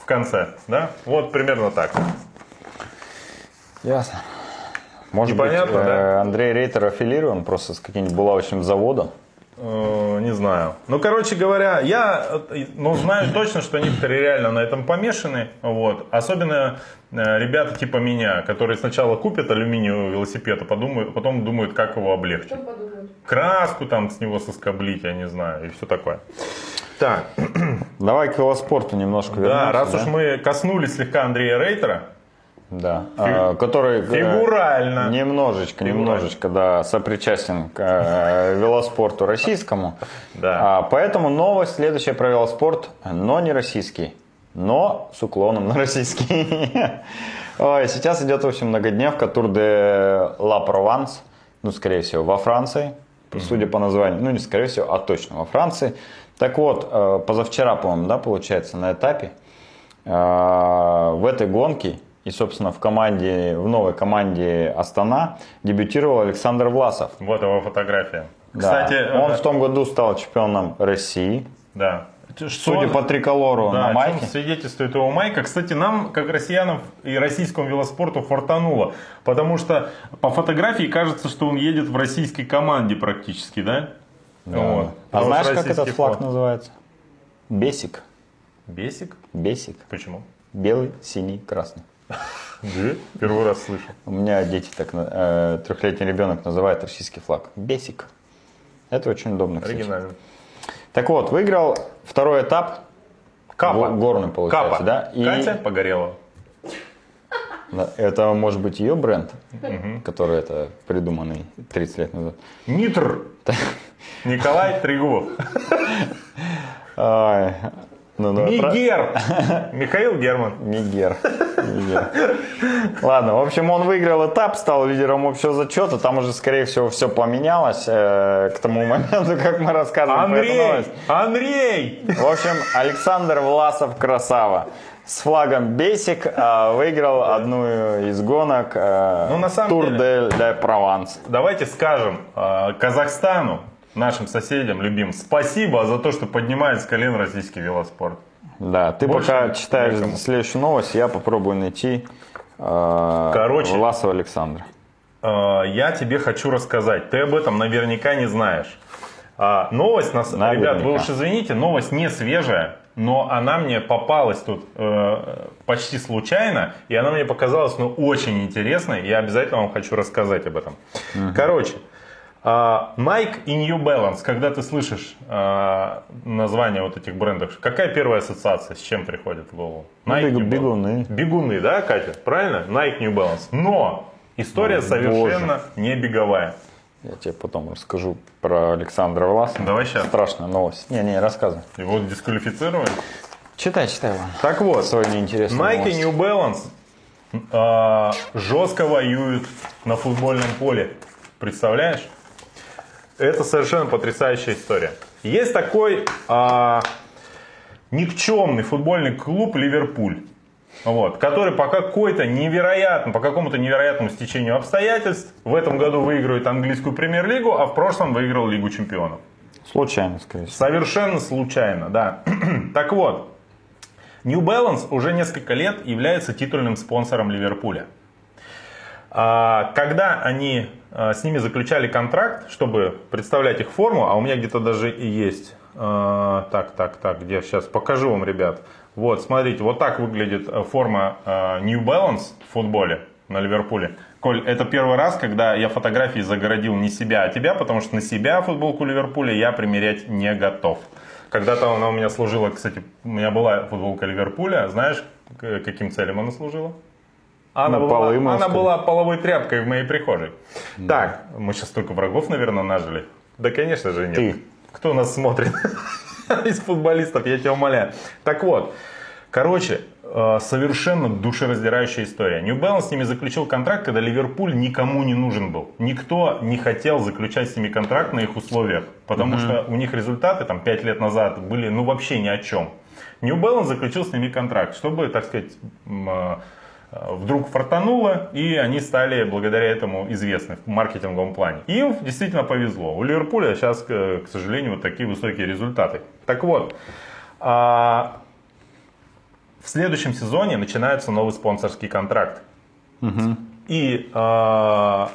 в конце, да? Вот примерно так. Ясно. Может Непонятно, быть, да? э, Андрей Рейтер аффилирован просто с каким-нибудь булавочным заводом? Э, Не знаю. Ну, короче говоря, я э, ну, знаю точно, что некоторые реально на этом помешаны. Вот. Особенно э, ребята типа меня, которые сначала купят алюминиевый велосипед, а подумают, потом думают, как его облегчить. Краску там с него соскоблить, я не знаю, и все такое. Так, <clears throat> Давай к велоспорту немножко да, вернемся. раз да? уж мы коснулись слегка Андрея Рейтера, Да, а, который... э, фигурально. Немножечко, Фигурально. немножечко, да, сопричастен к э, велоспорту российскому. <laughs> Да. А, поэтому новость следующая про велоспорт, но не российский, но с уклоном на российский. <laughs> Ой, сейчас идет, в общем, многодневка Тур де Ла Прованс, ну, скорее всего, во Франции, судя по названию, ну, не скорее всего, а точно во Франции. Так вот, э, позавчера, по-моему, да, получается, на этапе, э, в этой гонке и, собственно, в команде, в новой команде Астана дебютировал Александр Власов. Вот его фотография. Да. Кстати, он э, в том году стал чемпионом России. да. Судя по триколору Да, на майке. свидетельствует его майка. Кстати, нам, как россиянам и российскому велоспорту, фортануло. Потому что по фотографии кажется, что он едет в российской команде практически, да? Вот. А уж знаешь, как этот флаг флаг. называется? Бесик. Бесик? Бесик. Почему? Белый, синий, красный. Да? Первый раз слышу. У меня дети так, э, трехлетний ребенок называет российский флаг. Бесик. Это очень удобно, кстати. Оригинально. Так вот, выиграл второй этап. Капа. Го- Горный, получается, Капа. да? И- Катя Погорелова. Да, Это может быть ее бренд, который это придуманный 30 лет назад. Нитр. Николай Трегубов. Ну, да, про- Мигер. <laughs> Михаил Герман. Мигер. Мигер. Ладно, в общем, он выиграл этап, стал лидером общего зачета. Там уже, скорее всего, все поменялось э, к тому моменту, как мы рассказываем про эту Андрей. новость. Андрей. В общем, Александр Власов красава. С флагом Бесик э, выиграл одну из гонок э, Ну, на самом Тур деле- де, де Прованс. Давайте скажем э, Казахстану, нашим соседям любим, спасибо за то, что поднимает с колен российский велоспорт. Да, ты Больше пока читаешь некому. следующую новость, я попробую найти э, Короче. Власова Александра. Э, я тебе хочу рассказать. Ты об этом наверняка не знаешь. А, новость, нас, Наверняка. ребят, вы уж извините, новость не свежая, но она мне попалась тут э, почти случайно, и она мне показалась ну, очень интересной, я обязательно вам хочу рассказать об этом. Короче, а, Nike и New Balance, когда ты слышишь а, название вот этих брендов, какая первая ассоциация, с чем приходит в голову? Ну, Nike, бег- Balance. бегуны. Бегуны, да, Катя? Правильно? Nike New Balance. Но история О, совершенно не беговая. Я тебе потом расскажу про Александра Власова. Давай щас. Страшная новость. Не-не, рассказывай. Его дисквалифицировали. Читай, читай, ладно. Так вот, Сегодня интересно. Nike и New Balance а, жестко воюют на футбольном поле. Представляешь? Это совершенно потрясающая история. Есть такой а, никчемный футбольный клуб Ливерпуль. Вот, который по какой-то невероятному, по какому-то невероятному стечению обстоятельств в этом году выигрывает английскую премьер-лигу, а в прошлом выиграл Лигу чемпионов. Случайно, скорее всего. Совершенно случайно, да. <clears throat> так вот, New Balance уже несколько лет является титульным спонсором Ливерпуля. А, Когда они с ними заключали контракт, чтобы представлять их форму, а у меня где-то даже и есть, а, так, так, так, где сейчас покажу вам, ребят. Вот, смотрите, вот так выглядит э, форма э, New Balance в футболе на Ливерпуле. Коль, это первый раз, когда я фотографии загородил не себя, а тебя, потому что на себя футболку Ливерпуля я примерять не готов. Когда-то она у меня служила, кстати, у меня была футболка Ливерпуля, знаешь, каким целям она служила? Она, На была, она была половой тряпкой в моей прихожей. Так, мы сейчас столько врагов, наверное, нажили. Да, конечно же, нет. Ты. Кто нас смотрит? <laughs> Из футболистов, я тебя умоляю. Так вот, короче, э, совершенно душераздирающая история. New Balance с ними заключил контракт, когда Ливерпуль никому не нужен был. Никто не хотел заключать с ними контракт на их условиях, потому что у них результаты там 5 лет назад были ну вообще ни о чем. New Balance заключил с ними контракт, чтобы, так сказать, э, вдруг фартануло, и они стали благодаря этому известны в маркетинговом плане. Им действительно повезло. У Ливерпуля сейчас, к сожалению, вот такие высокие результаты. Так вот, а, в следующем сезоне начинается новый спонсорский контракт. И а,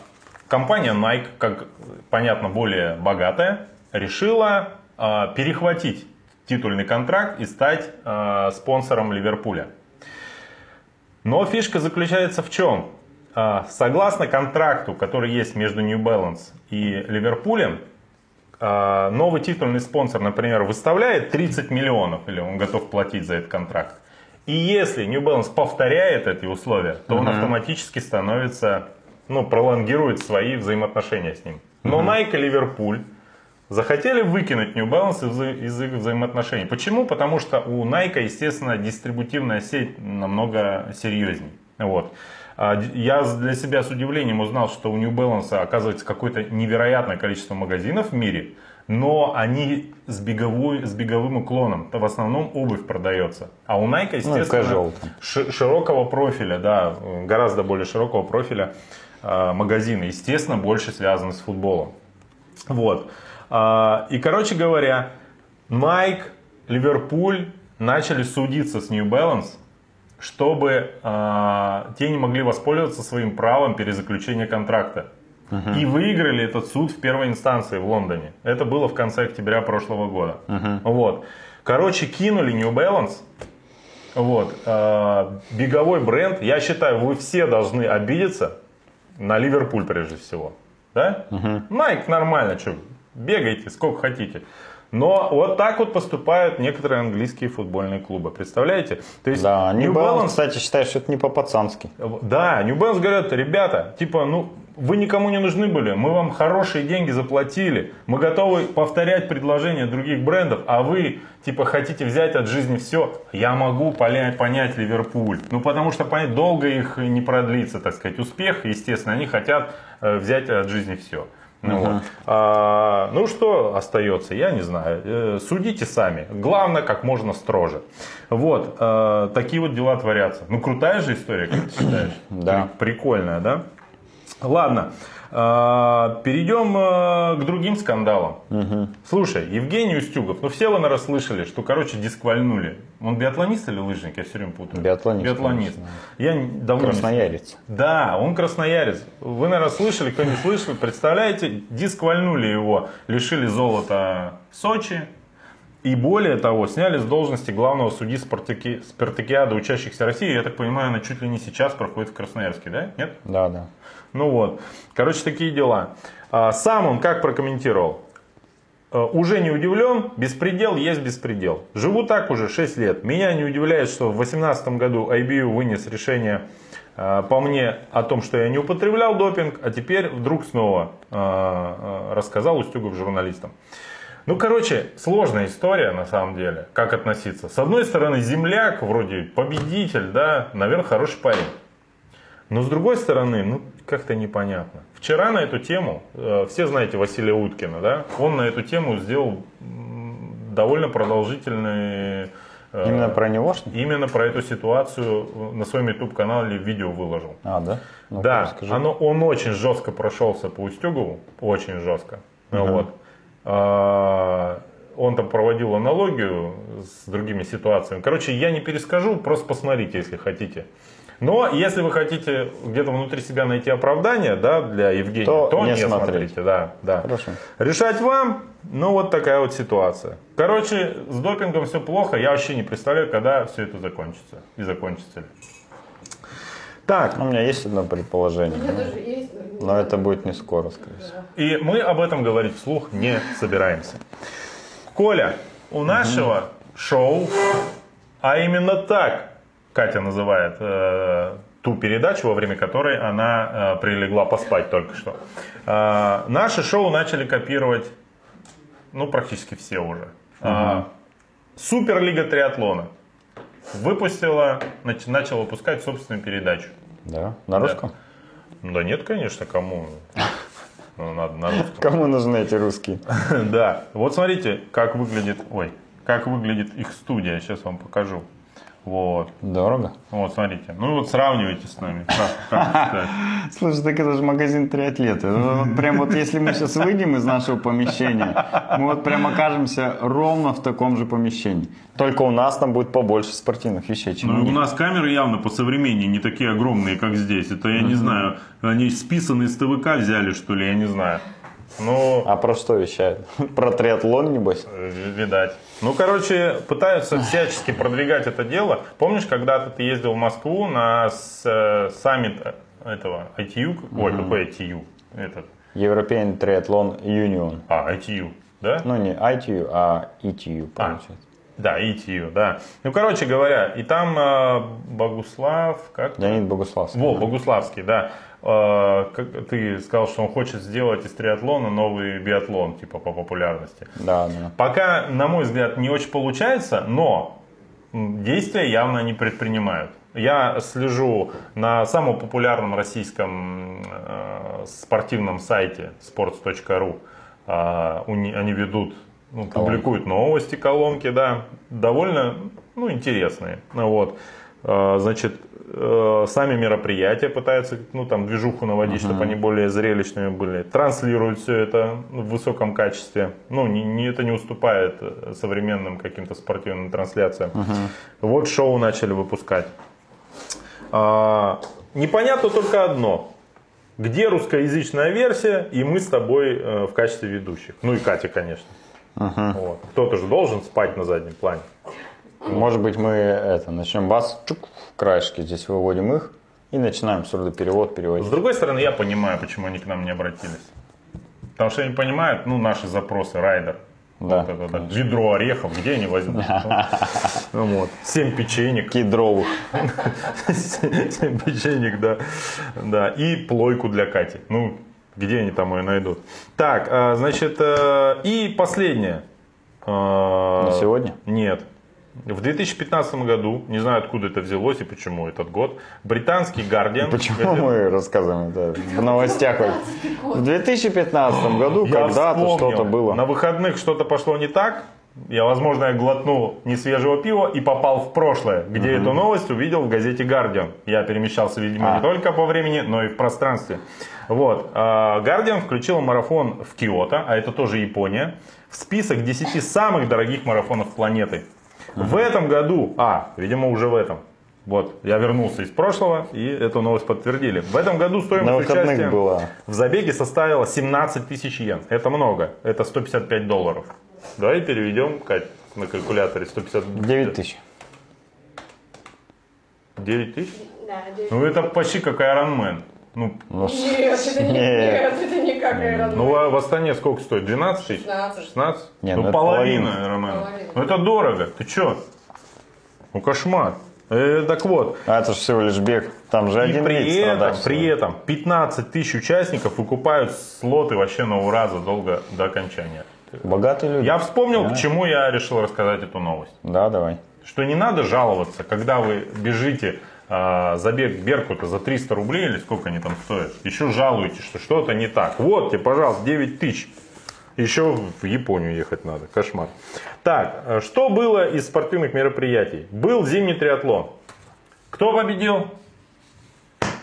компания Nike, как понятно, более богатая, решила а, перехватить титульный контракт и стать спонсором Ливерпуля. Но фишка заключается в чем? А, Согласно контракту, который есть между New Balance и Ливерпулем, а, новый титульный спонсор, например, выставляет 30 миллионов, или он готов платить за этот контракт. И если New Balance повторяет эти условия, то он автоматически становится, ну, пролонгирует свои взаимоотношения с ним. Но Nike и Ливерпуль захотели выкинуть New Balance из, из их взаимоотношений. Почему? Потому что у Nike, естественно, дистрибутивная сеть намного серьезней. Вот. А, Я для себя с удивлением узнал, что у New Balance оказывается какое-то невероятное количество магазинов в мире, но они с, беговой, с беговым уклоном. В основном обувь продается. А у Nike, естественно, casual там. ши- широкого профиля, да, гораздо более широкого профиля э, магазины. Естественно, больше связаны с футболом. Вот. А, И, короче говоря, Nike, Ливерпуль начали судиться с New Balance, чтобы а, те не могли воспользоваться своим правом перезаключения контракта. И выиграли этот суд в первой инстанции в Лондоне. Это было в конце октября прошлого года. Вот. Короче, кинули New Balance. Вот. а, беговой бренд. Я считаю, вы все должны обидеться на Ливерпуль прежде всего. Да? Nike нормально, что, бегайте сколько хотите. Но вот так вот поступают некоторые английские футбольные клубы. Представляете? То есть Да, New New Balance, Balance кстати, считает, что это не по-пацански. да, New Balance говорят, ребята, типа, ну, вы никому не нужны были, мы вам хорошие деньги заплатили, мы готовы повторять предложения других брендов, а вы, типа, хотите взять от жизни все, я могу поля- понять Ливерпуль. Ну, потому что понять, долго их не продлится, так сказать, успех, естественно, они хотят э, взять от жизни все. Ну, вот. А, ну что остается, я не знаю. Э, Судите сами. Главное, как можно строже. Вот. э, такие вот дела творятся. Ну крутая же история, как ты считаешь? Да. При- Прикольная, да? Ладно. Э, Перейдем э, к другим скандалам. Слушай, Евгений Устюгов, ну все вы, наверное, слышали, что, короче, дисквальнули. Он биатлонист или лыжник? Я все время путаю. Биатлонист, Биатлонист. конечно. Я не- давно не Красноярец. да, он красноярец. Вы, наверное, слышали, кто не слышал, представляете, дисквальнули его, лишили золота Сочи. И более того, сняли с должности главного судьи спартаки... спартакиады учащихся России. Я так понимаю, она чуть ли не сейчас проходит в Красноярске, да? Нет? Да, да. Ну вот. Короче, такие дела. А, Сам он как прокомментировал? Э, Уже не удивлен, беспредел есть беспредел. Живу так уже 6 лет. Меня не удивляет, что в 2018 году IBU вынес решение э, по мне о том, что я не употреблял допинг, а теперь вдруг снова э, рассказал Устюгов журналистам. Ну, короче, сложная история на самом деле, как относиться. С одной стороны, земляк, вроде победитель, да, наверное, хороший парень. Но с другой стороны, ну как-то непонятно. Вчера на эту тему, э, все знаете Василия Уткина, да? Он на эту тему сделал довольно продолжительный э, Именно про него что именно про эту ситуацию на своем YouTube-канале видео выложил. А, да? Ну-ка, Да, расскажи. оно, он очень жестко прошелся по Устюгову, очень жестко. Вот. А, Он там проводил аналогию с другими ситуациями. Короче, я не перескажу, просто посмотрите, если хотите. Но если вы хотите где-то внутри себя найти оправдание да, для Евгения, То то, не не, смотреть. смотрите. Да, да. Хорошо. Решать вам, ну вот такая вот ситуация. Короче, с допингом все плохо, я вообще не представляю, когда все это закончится. И закончится ли. Так, У меня есть одно предположение, У меня тоже есть. но- но это будет не скоро, скорее всего. И мы об этом говорить вслух не собираемся. Коля, у нашего шоу, а именно так Катя называет э, ту передачу, во время которой она э, прилегла поспать только что. Э, наше шоу начали копировать, ну, практически все уже. Э, Суперлига триатлона выпустила, нач- начала выпускать собственную передачу. Да? На русском? Да нет, конечно, кому? Ну, надо на русском. Кому нужны эти русские? <laughs> Да, вот смотрите, как выглядит, ой, как выглядит их студия, сейчас вам покажу. Вот, Дорого? вот, смотрите. Ну вот сравнивайте с нами. <laughs> Слушай, так это же магазин триатлеты. Ну, Прям вот если мы сейчас выйдем из нашего помещения, мы вот прям окажемся ровно в таком же помещении. Только у нас там будет побольше спортивных вещей, чем у Ну, у нас камеры явно по современнее, не такие огромные, как здесь. Это я не знаю, они списанные с ТВК взяли, что ли, я не знаю. Ну, А про что вещают? <laughs> Про триатлон, небось? Э, Видать. Ну, короче, пытаются всячески продвигать это дело. Помнишь, когда-то ты ездил в Москву на э, саммит э, этого ITU? Ой, какой ITU? Этот. European Triathlon Union. А, ITU, да? Ну, не ITU, а ETU, получается. Да, ITU, да. Ну, короче говоря, и там э, Богуслав, как? Леонид Богуславский. Во, Богуславский, да. Э, как ты сказал, что он хочет сделать из триатлона новый биатлон, типа по популярности. Да, да. Пока, на мой взгляд, не очень получается, но действия явно они предпринимают. Я слежу на самом популярном российском э, спортивном сайте sports.ru. А, не- они ведут, ну, публикуют новости, колонки, да, довольно ну, интересные. Вот. А, Значит, э, сами мероприятия пытаются, ну, там, движуху наводить, чтобы они более зрелищными были. Транслируют все это в высоком качестве. Ну, не, не- это не уступает э, современным каким-то спортивным трансляциям. Вот шоу начали выпускать. А, непонятно только одно. Где русскоязычная версия, и мы с тобой э, в качестве ведущих. Ну и Катя, конечно. Вот. Кто-то же должен спать на заднем плане. Может быть, мы это начнем бас, чук, краешки здесь выводим их и начинаем сурдоперевод С переводить. другой стороны, я понимаю, почему они к нам не обратились. Потому что они понимают, ну, наши запросы, райдер. Да, Вот это, да, ведро орехов, где они возьмут? <laughs> Ну, вот. Семь печенек. Кедровых. <laughs> Семь печенек, да. да. И плойку для Кати. Ну, где они там ее найдут? Так, а, значит, э, и последнее. А, На сегодня? Нет. В 2015 году, не знаю откуда это взялось и почему этот год, британский Guardian... Почему мы рассказываем это в новостях? <laughs> В 2015 году когда-то что-то было. На выходных что-то пошло не так. Я, возможно, я глотнул несвежего пива и попал в прошлое, где эту новость увидел в газете Guardian. Я перемещался, видимо, А. не только по времени, но и в пространстве. Вот. а, Guardian включил марафон в Киото, а это тоже Япония, в список 10 самых дорогих марафонов планеты. В этом году, а, видимо, уже в этом. Вот, я вернулся из прошлого, и эту новость подтвердили. В этом году стоимость участия было. в забеге составила 17 тысяч йен. Это много. Это 155 долларов. Давай переведем, Кать, на калькуляторе 150... 9 тысяч. 9 тысяч? Да, девять. Ну это почти как Iron Man. Ну, Ну, Нет, это не, Нет. нет, это не как Iron ну а в Астане сколько стоит? 12 тысяч? 16. 16? Не, ну, ну половина половина. Man. Половина. Ну это дорого. Ты чё? Ну кошмар. Э, так вот, а это же всего лишь бег. Там же И один при вид этом, страдаешь. при этом 15 тысяч участников выкупают слоты вообще на ура задолго до окончания. Богатые люди. Я вспомнил, Да. почему я решил рассказать эту новость. Да, давай. Что не надо жаловаться, когда вы бежите а, забег Беркута за 300 рублей или сколько они там стоят. Еще жалуетесь, что что-то не так. Вот тебе, пожалуйста, 9 тысяч. Еще в Японию ехать надо. Кошмар. Так, э, что было из спортивных мероприятий? Был зимний триатлон. Кто победил?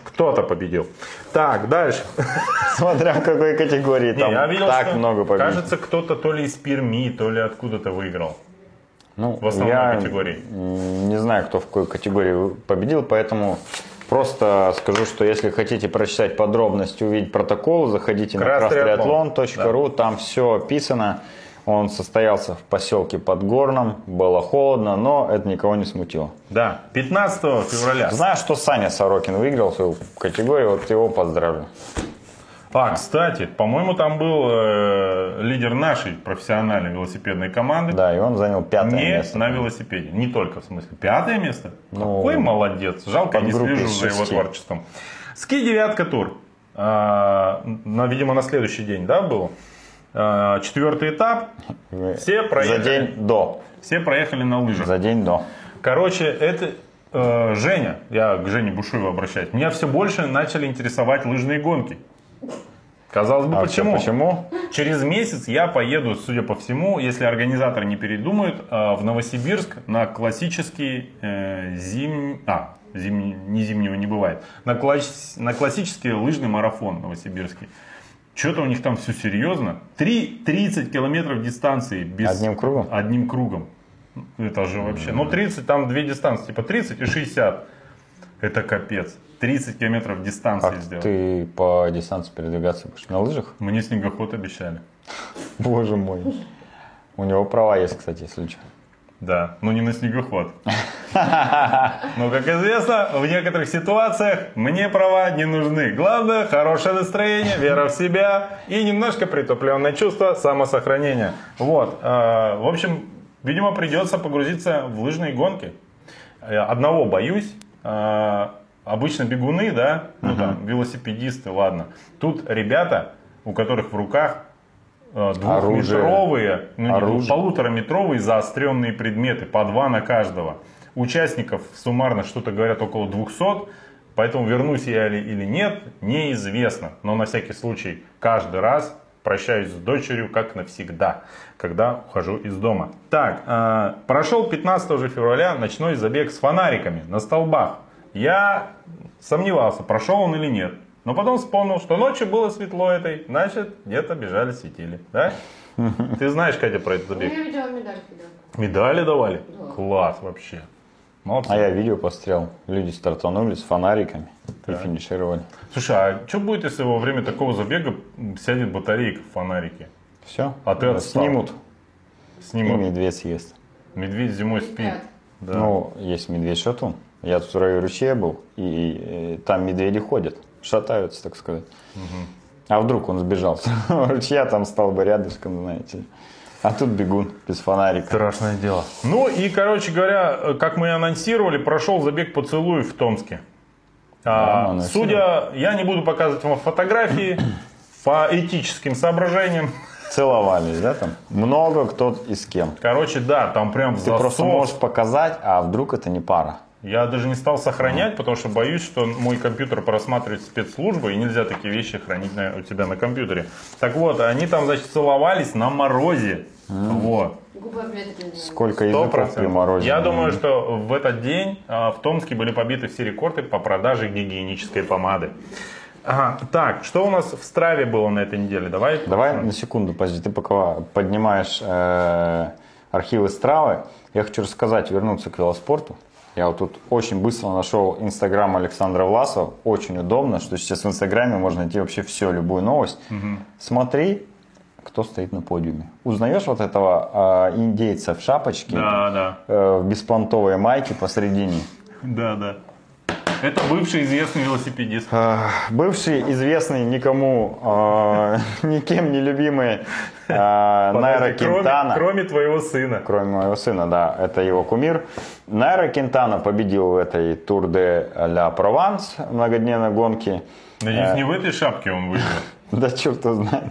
Кто-то победил. Так, дальше. <laughs> Смотря в какой категории Не, там я видел, так много побед. Кажется, кто-то то ли из Перми, то ли откуда-то выиграл. Ну, в основной я категории. не знаю, кто в какой категории победил, поэтому просто скажу, что если хотите прочитать подробности, увидеть протокол, заходите на Крастриатлон. crosstriathlon.ru, там все описано. Он состоялся в поселке Подгорном, было холодно, но это никого не смутило. Да, 15 февраля. Знаю, что Саня Сорокин выиграл свою категорию, вот его поздравлю. А, кстати, по-моему, там был э, лидер нашей профессиональной велосипедной команды. Да, и он занял пятое Не место. на велосипеде. Не только в смысле. Пятое место? Ну, Какой молодец. Жалко, я не слежу за его творчеством. Ски девятка тур. А, на, видимо, на следующий день, да, был? А, четвертый этап. Все За проехали. день до. Все проехали на лыжах. За день до. Короче, это э, Женя, я к Жене Бушуеву обращаюсь, меня все больше начали интересовать лыжные гонки. Казалось бы, А почему? почему? Через месяц я поеду, судя по всему, если организаторы не передумают, э, в Новосибирск на классический э, зим... А, зим... не зимнего не бывает. На, класс... на классический лыжный марафон новосибирский. Что-то у них там все серьезно. Три- 30 километров дистанции без... Одним кругом? Одним кругом. Это же вообще... Ну, 30, там две дистанции, типа 30 и 60. Это капец. 30 километров дистанции Как сделать. ты по дистанции передвигаться будешь? На лыжах? Мне снегоход обещали. <laughs> Боже мой. У него права есть, кстати, если что. Да, но не на снегоход. <laughs> Но, как известно, в некоторых ситуациях мне права не нужны. Главное, хорошее настроение, вера в себя и немножко притупленное чувство самосохранения. Вот. э, В общем, видимо, придется погрузиться в лыжные гонки. Одного боюсь. Обычно бегуны, да, ну там, велосипедисты, ладно. Тут ребята, у которых в руках э, двухметровые, ну, не, Оружие. полутораметровые заостренные предметы, по два на каждого. Участников суммарно что-то говорят около 200, поэтому вернусь я или, или нет, неизвестно. Но на всякий случай каждый раз прощаюсь с дочерью как навсегда, когда ухожу из дома. Так, э, прошел 15 же февраля ночной забег с фонариками на столбах. Я сомневался, прошел он или нет. Но потом вспомнил, что ночью было светло этой, значит, где-то бежали, светили. Да? Ты знаешь, Катя, про этот забег? я видела медальки, да. Медали давали? Да. Класс вообще. Молодцы. А я видео посмотрел. Люди стартанули с фонариками и финишировали. Слушай, а что будет, если во время такого забега сядет батарейка в фонарике? Все. А ты отстал. Снимут. И Снимут. медведь съест. Медведь зимой спит. Да. Ну, есть медведь-шатун. Я тут в районе ручья был, и, э, там медведи ходят, шатаются, так сказать. А вдруг он сбежал <laughs> ручья, там стал бы рядышком, знаете. А тут бегун без фонарика. Страшное дело. Ну и, короче говоря, э, как мы и анонсировали, прошел забег поцелуев в Томске. А, Да, мы судя, я не буду показывать вам фотографии <clears throat> по этическим соображениям. Целовались, да, там? Много кто и с кем. Короче, да, там прям Ты просто засос. можешь показать, а вдруг это не пара. Я даже не стал сохранять, потому что боюсь, что мой компьютер просматривает спецслужбы, и нельзя такие вещи хранить на- у тебя на компьютере. Так вот, они там, значит, целовались на морозе. Вот. Губы обветренные. Сколько языков при морозе. Я думаю, что в этот день а, в Томске были побиты все рекорды по продаже гигиенической помады. Ага, так, что у нас в Страве было на этой неделе? Давай. Давай на секунду, подожди, ты пока поднимаешь э, архивы Стравы, я хочу рассказать, вернуться к велоспорту. Я вот тут очень быстро нашел Инстаграм Александра Власова. Очень удобно, что сейчас в Инстаграме можно найти вообще все, любую новость. Смотри, кто стоит на подиуме. Узнаешь вот этого э, индейца в шапочке, Да, да, э, в беспонтовой майке посредине. да, да. Это бывший известный велосипедист. Э, Бывший, известный, никому, э, <laughs> никем не любимый э, Найра Кентана. кроме твоего сына. Кроме моего сына, да, это его кумир. Найра Кентана победил в этой Тур де ля Прованс многодневной гонке. Надеюсь, не в этой шапке он выиграл. <laughs> Да черт его знает.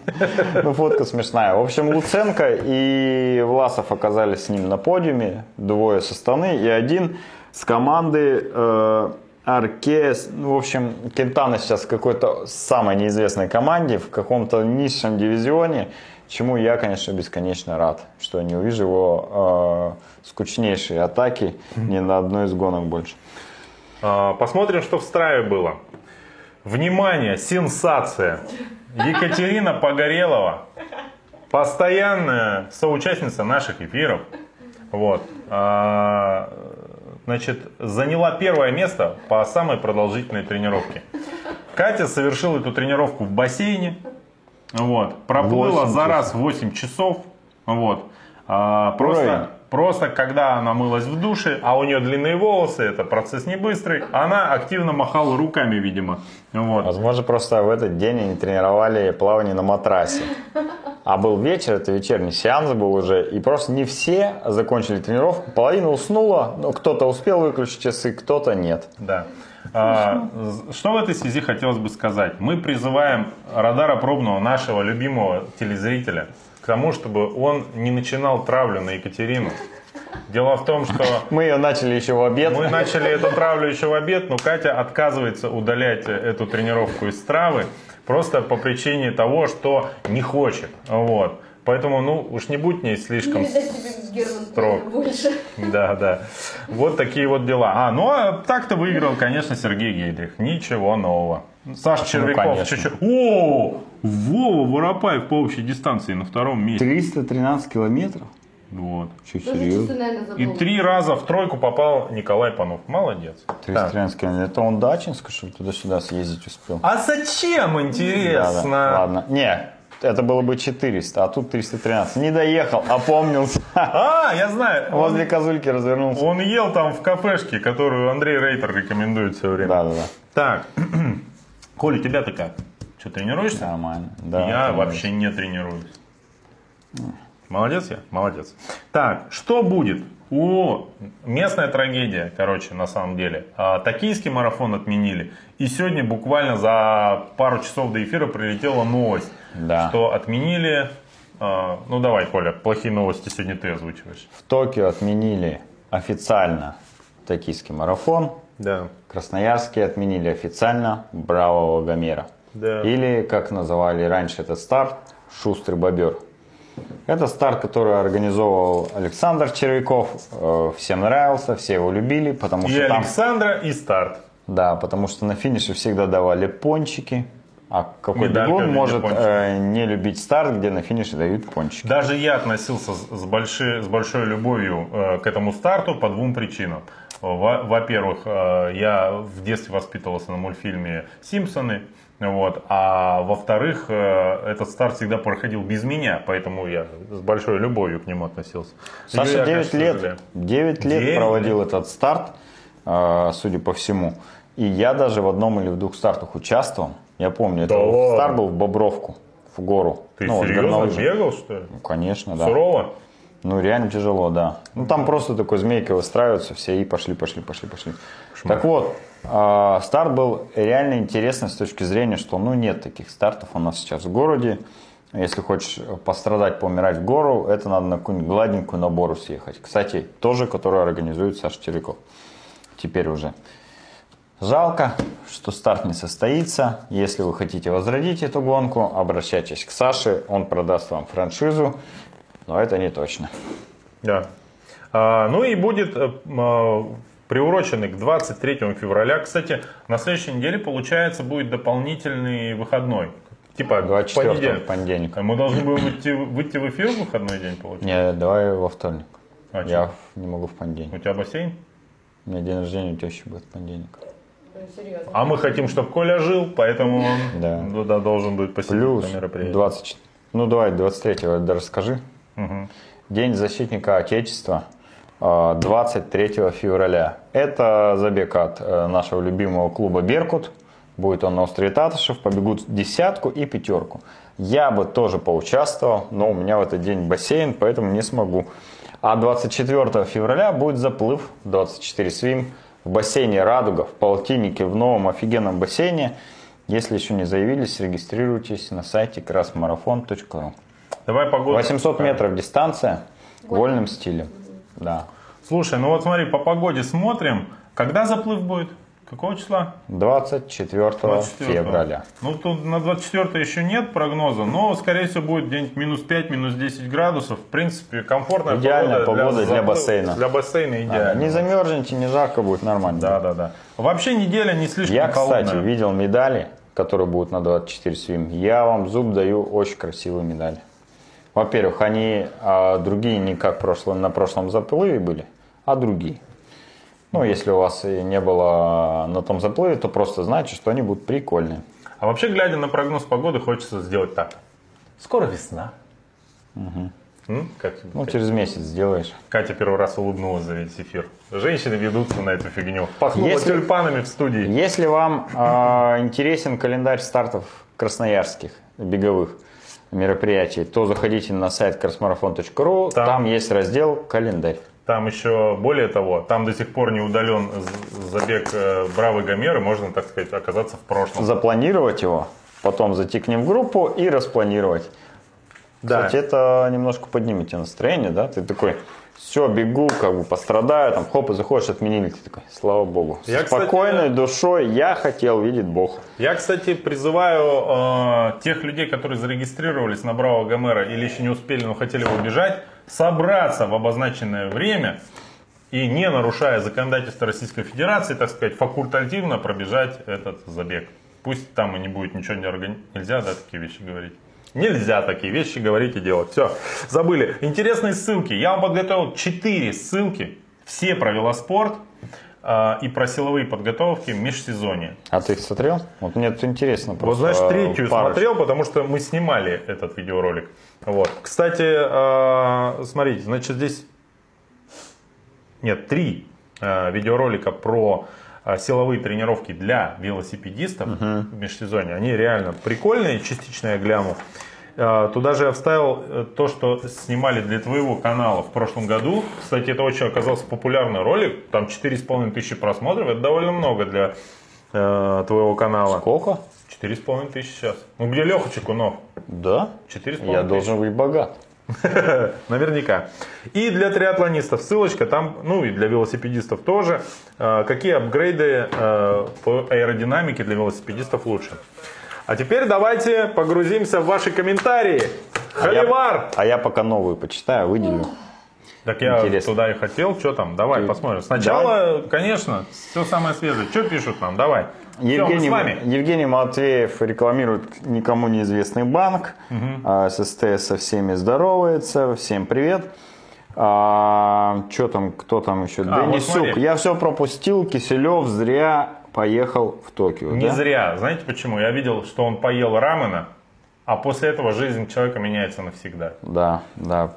Ну, фотка смешная. В общем, Луценко и Власов оказались с ним на подиуме. Двое со стороны и один с команды э, Аркес. Ну, в общем, Кентана сейчас в какой-то самой неизвестной команде, в каком-то низшем дивизионе. Чему я, конечно, бесконечно рад, что не увижу его э, скучнейшие атаки ни на одной из гонок больше. А, Посмотрим, что в Страве было. Внимание, сенсация. Екатерина Погорелова, постоянная соучастница наших эфиров, вот, а, значит, заняла первое место по самой продолжительной тренировке. Катя совершила эту тренировку в бассейне, вот, проплыла за раз часов. 8 часов, вот, А, просто, Уровень. Просто когда она мылась в душе, а у нее длинные волосы, это процесс не быстрый, она активно махала руками, видимо, вот. Возможно, просто в этот день они тренировали плавание на матрасе. А был вечер, это вечерний сеанс был уже, и просто не все закончили тренировку. Половина уснула, но кто-то успел выключить часы, кто-то нет. Да. А, что в этой связи хотелось бы сказать? Мы призываем радара пробного нашего любимого телезрителя тому, чтобы он не начинал травлю на Екатерину. Дело в том, что <laughs> Мы ее начали еще в обед. мы начали эту травлю еще в обед, но Катя отказывается удалять эту тренировку из травы просто по причине того, что не хочет. Вот. Поэтому, ну, уж не будь ней слишком Не строг. больше. <laughs> Да, да. Вот такие вот дела. А, ну а так-то выиграл, конечно, Сергей Гейдрих. Ничего нового. Саша Червяков чуть-чуть. О, Вова Воропаев по общей дистанции на втором месте. 313 километров? Вот. Че, забыл. И три раза в тройку попал Николай Панов. Молодец. Так. 313 километров. Это он Дачинска, что ли, туда-сюда съездить успел? А зачем, Да, интересно? да. Ладно. Не, это было бы 400, а тут 313. Не доехал, опомнился. А, я знаю. Он, Возле козульки развернулся. он ел там в кафешке, которую Андрей Рейтер рекомендует все время. Да, да, да. Так, <clears throat> Коля, тебя-то как? Что, тренируешься? Нормально. Да, я там вообще не тренируюсь. Молодец я? Молодец. Так, что будет? О, местная трагедия, короче, на самом деле. А, Токийский марафон отменили. И сегодня буквально за пару часов до эфира прилетела новость, Да. что отменили... а, ну давай, Коля, плохие новости сегодня ты озвучиваешь. В Токио отменили официально токийский марафон. Да. Красноярске отменили официально Бравого Гомера. Да. Или, как называли раньше этот старт, Шустрый Бобер. Это старт, который организовывал Александр Червяков. Э, Всем нравился, все его любили, потому И что там... Александра, и старт. Да, потому что на финише всегда давали пончики. А какой Медалька бегун может э, не любить старт, где на финише дают пончики? Даже я относился с, с большой, с большой любовью э, к этому старту по двум причинам. Во- Во-первых, э, я в детстве воспитывался на мультфильме «Симпсоны». Вот. А во-вторых, э, этот старт всегда проходил без меня, поэтому я с большой любовью к нему относился. Саша Я, 9 конечно, лет, сожалею. 9 лет Девять проводил лет. этот старт, э, судя по всему. И я даже в одном или в двух стартах участвовал. Я помню, это Да ладно? старт был в Бобровку, в гору. Ты Ну, вот серьезно горнолыжный. бегал, что ли? Ну, конечно, да. Сурово? Ну, реально тяжело, да. Ну, там просто такой змейкой выстраиваются все и пошли, пошли, пошли, пошли. Так вот, э, старт был реально интересный с точки зрения, что, ну, нет таких стартов у нас сейчас в городе. Если хочешь пострадать, поумирать в гору, это надо на какую-нибудь гладенькую набору съехать. Кстати, тоже, которую организует Саша Червяков. Теперь уже. Жалко, что старт не состоится. Если вы хотите возродить эту гонку, обращайтесь к Саше, он продаст вам франшизу. Но это не точно. Да. А, ну и будет э, а, приуроченный к 23 февраля. Кстати, на следующей неделе, получается, будет дополнительный выходной. Типа 24 понедельник. понедельник. А Мы должны будем выйти, выйти в эфир в выходной день, получается? Не, давай во вторник. А Я чё? не могу в У понедельник. тебя бассейн? У меня день рождения у тещи будет в понедельник. Ну, Серьезно. А мы хотим, чтобы Коля жил, поэтому он Да. туда должен будет посетить Плюс это мероприятие. 20... Ну давай, 23-го да расскажи. День защитника Отечества. а, 23 февраля. Это забег от э, нашего любимого клуба «Беркут». Будет он на острове Татышев. Побегут десятку и пятерку. Я бы тоже поучаствовал, но у меня в этот день бассейн, поэтому не смогу. А 24 февраля будет заплыв 24 свим в бассейне «Радуга» в полтиннике в новом офигенном бассейне. Если еще не заявились, регистрируйтесь на сайте красмарафон.ру. Давай погоду. 800 метров дистанция, вольным стилем. Да. Слушай, ну вот смотри, по погоде смотрим. Когда заплыв будет? Какого числа? 24, 24. февраля. Ну, тут на 24 еще нет прогноза, но, скорее всего, будет где-нибудь минус 5, минус 10 градусов. В принципе, комфортная Идеальная погода для заплыва- бассейна. Для бассейна идеально. не замерзнете, не жарко будет нормально. Да, да, да. Вообще неделя не слишком Я, кстати, холодная. видел медали, которые будут на 24 свим. Я вам зуб даю очень красивые медали. Во-первых, они а, другие не как прошлом, на прошлом заплыве были, а другие. Ну, если у вас и не было на том заплыве, то просто знайте, что они будут прикольные. А вообще, глядя на прогноз погоды, хочется сделать так. Скоро весна. М? Как, Ну, как- через месяц сделаешь. Катя первый раз улыбнулась за весь эфир. Женщины ведутся на эту фигню. Пахнула Если- тюльпанами в студии. Если вам а, интересен календарь стартов красноярских беговых мероприятий, то заходите на сайт красмарафон.ру, Там- там есть раздел «Календарь». Там еще, более того, там до сих пор не удален забег э, Бравый Гомер, и можно, так сказать, оказаться в прошлом. запланировать его, потом зайти к ним в группу и распланировать. Да. Кстати, это немножко поднимет тебе настроение, да? Ты такой, все, бегу, как бы пострадаю, там, хоп, и заходишь, отменили. Ты такой, слава богу. Я, С кстати, спокойной душой я хотел видеть Бог. Я, кстати, призываю э, тех людей, которые зарегистрировались на Браво Гомера или еще не успели, но хотели его бежать, собраться в обозначенное время и, не нарушая законодательство Российской Федерации, так сказать, факультативно пробежать этот забег. Пусть там и не будет ничего не органи- Нельзя, да, такие вещи говорить? Нельзя такие вещи говорить и делать. Все, забыли. Интересные ссылки. Я вам подготовил 4 ссылки. Все про велоспорт э, и про силовые подготовки в межсезонье. А ты их смотрел? Вот мне тут интересно Вот, просто. знаешь, третью парочку. смотрел, потому что мы снимали этот видеоролик. Вот. Кстати, э, смотрите, значит, здесь нет, три э, видеоролика про силовые тренировки для велосипедистов в межсезонье. Они реально прикольные, частично я гляну. Э, Туда же я вставил э, то, что снимали для твоего канала в прошлом году. Кстати, это очень оказался популярный ролик. Там 4,5 тысячи просмотров. Это довольно много для э, твоего канала. Сколько? Четыре с половиной тысячи сейчас. Ну где Леха Чекунов? Да? Четыре с Я половиной должен быть богат. <laughs> Наверняка. И для триатлонистов ссылочка там, ну и для велосипедистов тоже. Э, Какие апгрейды э, по аэродинамике для велосипедистов лучше. А теперь давайте погрузимся в ваши комментарии. Холивар! А я пока новую почитаю, выделю. Так я Интересно. туда и хотел. Что там? Давай Ты- посмотрим. Сначала, конечно, все самое свежее. Что пишут нам? Давай. Евгений, с вами. Евгений Матвеев рекламирует никому неизвестный банк. А, ССТ со всеми здоровается. Всем привет. что там, кто там еще? А, вот Денисюк. смотри. Я все пропустил. Киселев зря поехал в Токио. Не да? зря. Знаете почему? Я видел, что он поел рамена, а после этого жизнь человека меняется навсегда. Да, да.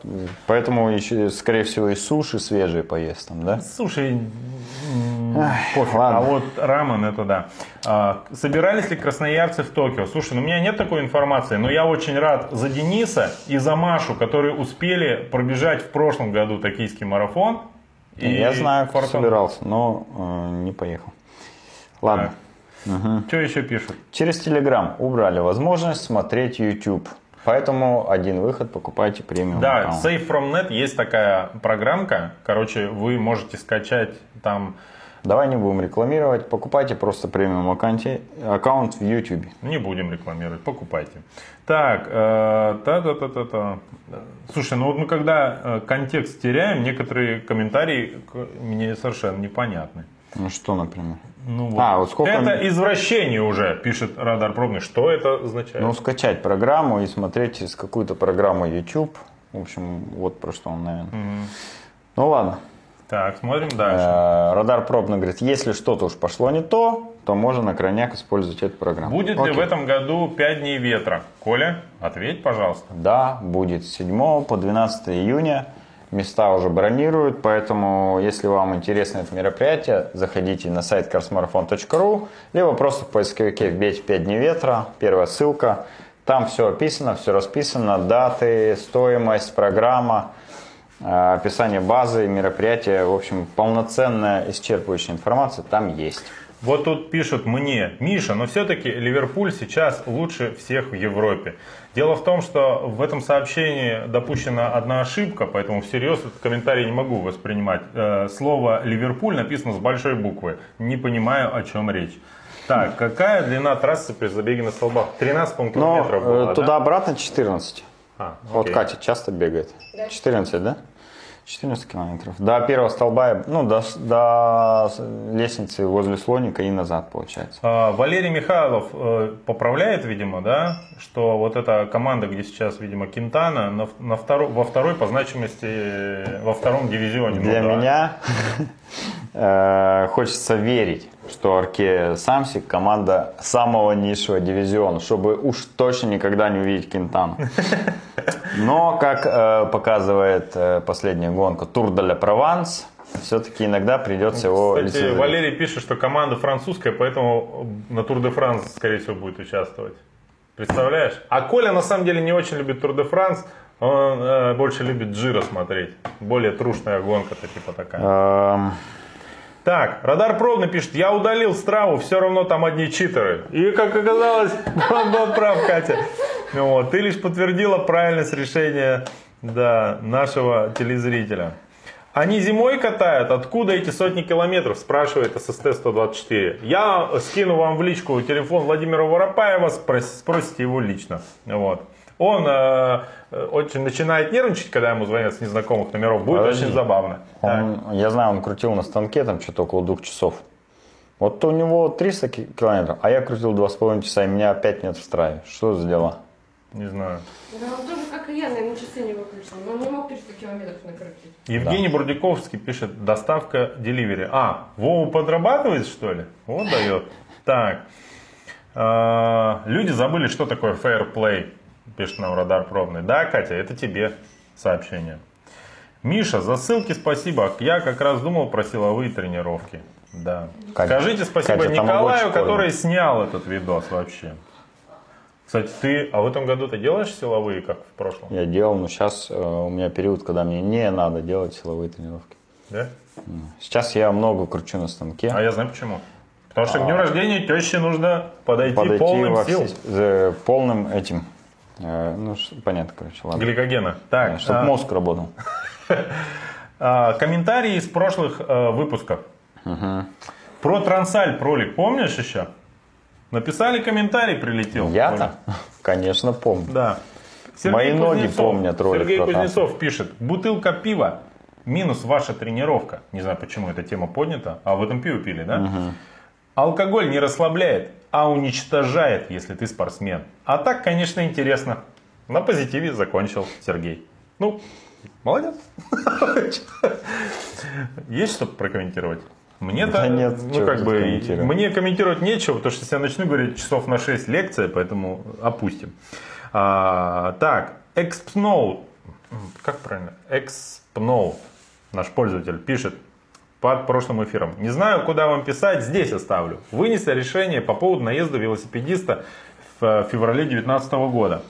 Поэтому еще, скорее всего, и суши свежие поест там, да? М, пофиг. ладно. А вот рамен это да. А, собирались ли красноярцы в Токио? Слушай, ну у меня нет такой информации, но я очень рад за Дениса и за Машу, которые успели пробежать в прошлом году токийский марафон. И Я знаю, кто собирался, но э, не поехал. Ладно. Что еще пишут? Через Telegram убрали возможность смотреть YouTube. Поэтому один выход покупайте премиум Да, аккаунт. Safe from Net есть такая программка. Короче, вы можете скачать там Давай не будем рекламировать, покупайте просто премиум аккаунте- аккаунт в YouTube. Не будем рекламировать, покупайте. Так, э, та-та-та-та-та. Слушай, ну вот мы когда э, контекст теряем, некоторые комментарии мне совершенно непонятны. Ну что, например? Ну, А, вот сколько Это извращение уже, пишет Радар Пробный. Что это означает? Ну, скачать программу и смотреть через какую-то программу YouTube. В общем, вот про что он, наверное. Ну ладно. Так, смотрим дальше. Э, Радар пробно говорит, если что-то уж пошло не то, то можно на крайняк использовать эту программу. Будет ли Окей. в этом году 5 дней ветра? Коля, ответь, пожалуйста. Да, будет с 7 по 12 июня. Места уже бронируют, поэтому, если вам интересно это мероприятие, заходите на сайт carsmarathon.ru, либо просто в поисковике вбейте 5 дней ветра, первая ссылка. Там все описано, все расписано, даты, стоимость, программа, э, описание базы, мероприятия. В общем, полноценная, исчерпывающая информация там есть. Вот тут пишут мне, Миша, но все-таки Ливерпуль сейчас лучше всех в Европе. Дело в том, что в этом сообщении допущена одна ошибка, поэтому всерьез этот комментарий не могу воспринимать. Э, Слово Ливерпуль написано с большой буквы. Не понимаю, о чем речь. Так, какая длина трассы при забеге на столбах? 13 по Но километров э, да? туда-обратно 14. А, Вот. Катя часто бегает. Да. 14, да? 14 километров. До первого столба, ну, до, до лестницы возле слоника и назад, получается. А, Валерий Михайлов э, поправляет, видимо, да, что вот эта команда, где сейчас, видимо, Кентана, на, на второ- во второй по значимости, э, во втором дивизионе. Ну Для да. меня <laughs> э, хочется верить, что Арке Самсик команда самого низшего дивизиона, чтобы уж точно никогда не увидеть Кентану. <laughs> Но, как э, показывает э, последняя гонка Тур де ля Прованс, все-таки иногда придется его Кстати, лицезреть. Валерий пишет, что команда французская, поэтому на Тур де Франс, скорее всего, будет участвовать. Представляешь? А Коля на самом деле не очень любит Тур де Франс, он э, больше любит Джиро смотреть. Более трушная гонка-то типа такая. Так, Радар Пробный пишет, я удалил страву, все равно там одни читеры. И как оказалось, <laughs> он был прав, Катя. Вот, ты лишь подтвердила правильность решения да, нашего телезрителя. Они зимой катают? Откуда эти сотни километров? Спрашивает ССТ-124. Я скину вам в личку телефон Владимира Воропаева, спрос- спросите его лично. Вот. Он э, э, очень начинает нервничать, когда ему звонят с незнакомых номеров. Будет Подожди. очень забавно. Так. он- я знаю, он крутил на станке там что-то около двух часов. Вот у него 300 ки- километров, а я крутил два с половиной часа, и меня опять нет в страве. Что за дела? Не знаю. Да, он тоже, как и я, наверное, часы не выключил. Но он не мог 300 километров накрутить. Евгений Бурдиковский пишет, доставка деливери. А, Вову подрабатывает, что ли? Вот дает. Так. А, Люди забыли, что такое fair play, пишет нам радар пробный. Да, Катя, это тебе сообщение. Миша, за ссылки спасибо. Я как раз думал про силовые тренировки. Да. Катя, Скажите спасибо Катя, Николаю, который снял этот видос вообще. Кстати, ты, а в этом году ты делаешь силовые, как в прошлом? Я делал, но сейчас у меня период, когда мне не надо делать силовые тренировки. Да? Сейчас я много кручу на станке. А я знаю почему. Потому что к дню рождения теще нужно подойти, подойти полным сил. все- за полным этим. Э, ну, понятно, короче, ладно. Гликогена. Так, Чтобы а, мозг работал. <laughs> а, комментарии из прошлых а, выпусков. Про Трансаль пролик, помнишь еще? Написали комментарий, прилетел. Я-то, конечно, помню. Да. Мои ноги помнят ролик Сергей Кузнецов пишет, бутылка пива минус ваша тренировка. Не знаю, почему эта тема поднята, а в этом пиво пили, да? Алкоголь не расслабляет, а уничтожает, если ты спортсмен. А так, конечно, интересно. На позитиве закончил Сергей. Ну, молодец. <laughs> Есть что прокомментировать? Мне-то, Да нет, ну как бы, мне комментировать нечего, потому что если я начну говорить часов на 6 лекция, поэтому опустим. А, так, Expnow, как правильно? Expnow, наш пользователь, пишет под прошлым эфиром. Не знаю, куда вам писать, здесь оставлю. Вынесли решение по поводу наезда велосипедиста в феврале 2019 года.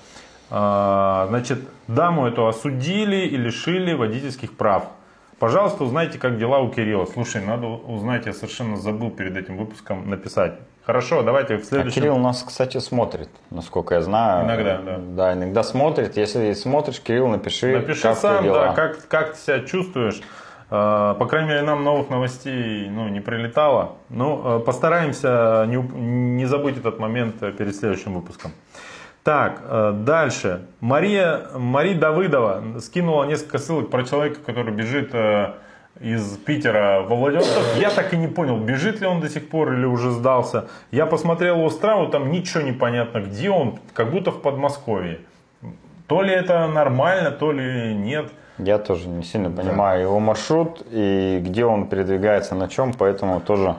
А, Значит, даму эту осудили и лишили водительских прав. Пожалуйста, узнайте, как дела у Кирилла. Слушай, надо узнать, я совершенно забыл перед этим выпуском написать. Хорошо, давайте в А следующем... Кирилл нас, кстати, смотрит, насколько я знаю. Иногда, да. Да, иногда смотрит. Если смотришь, Кирилл, напиши, Напиши как сам, да, как, как ты себя чувствуешь. Э, По крайней мере, нам новых новостей ну, не прилетало. Ну, э, постараемся не, уп- не забыть этот момент э, перед следующим выпуском. Так, э, дальше. Мария, Мария Давыдова скинула несколько ссылок про человека, который бежит э, из Питера во Владивосток. Я так и не понял, бежит ли он до сих пор или уже сдался. Я посмотрел его страву, там ничего не понятно, где он, как будто в Подмосковье. То ли это нормально, то ли нет. Я тоже не сильно понимаю его маршрут и где он передвигается, на чем, поэтому тоже,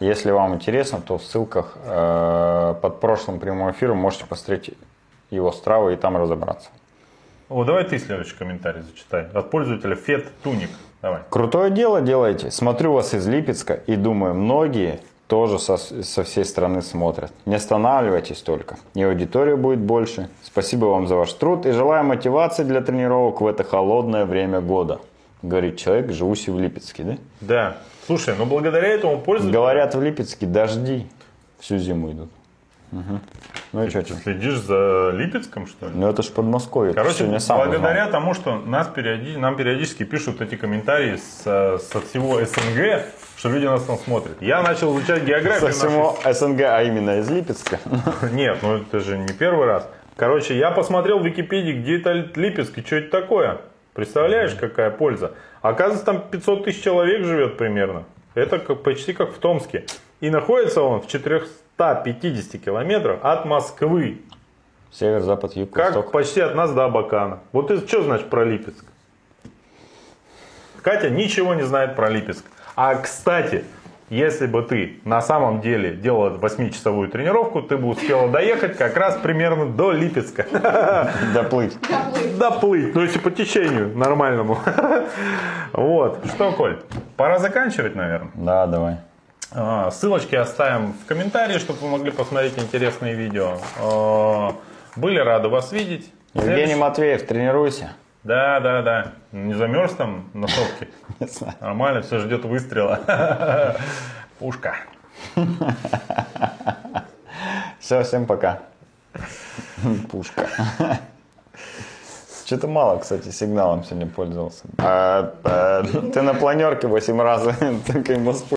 если вам интересно, то в ссылках э, под прошлым прямым эфиром можете посмотреть его стравы и там разобраться. О, давай ты следующий комментарий зачитай. От пользователя Фет Туник. Давай. Крутое дело делаете. Смотрю вас из Липецка и думаю, многие тоже со, со всей страны смотрят. Не останавливайтесь только. И аудитория будет больше. Спасибо вам за ваш труд и желаю мотивации для тренировок в это холодное время года. Говорит человек, живущий в Липецке, да? Да. Слушай, ну благодаря этому пользователю... Говорят, в Липецке дожди всю зиму идут. Мгм. Ну и что, следишь за Липецком, что ли? Ну это ж Подмосковье. Короче, сам благодаря узнал. тому, что нас периоди- нам периодически пишут эти комментарии с, со всего СНГ, что люди нас там смотрят. Я начал изучать Со географию. всего СНГ, а именно из Липецка. нашей- <laughs> Нет, ну это же не первый раз. Короче, я посмотрел в Википедии, где это Липецк и что это такое. Представляешь, какая польза? Оказывается, там 500 тысяч человек живет примерно. Это как, почти как в Томске. И находится он в 450 километрах от Москвы. Север, запад, юг, Как восток. почти от нас до Абакана. Вот ты что значит про Липецк? Катя ничего не знает про Липецк. А кстати, если бы ты на самом деле делала 8-часовую тренировку, ты бы успела доехать как раз примерно до Липецка. <laughs> Доплыть. Доплыть. Доплыть, ну если по течению нормальному. <laughs> Вот. Что, Коль, пора заканчивать, наверное. Да, давай. А, Ссылочки оставим в комментарии, чтобы вы могли посмотреть интересные видео. А, Были рады вас видеть. Евгений Следующий- Матвеев, тренируйся. Да, да, да. Не замерз там на сопке? <laughs> Не знаю. Нормально, все ждет выстрела. <laughs> Пушка. <laughs> Все, всем пока. Пушка. Что-то мало, кстати, сигналом сегодня пользовался. А, а, ты на планерке 8 раз так и Москву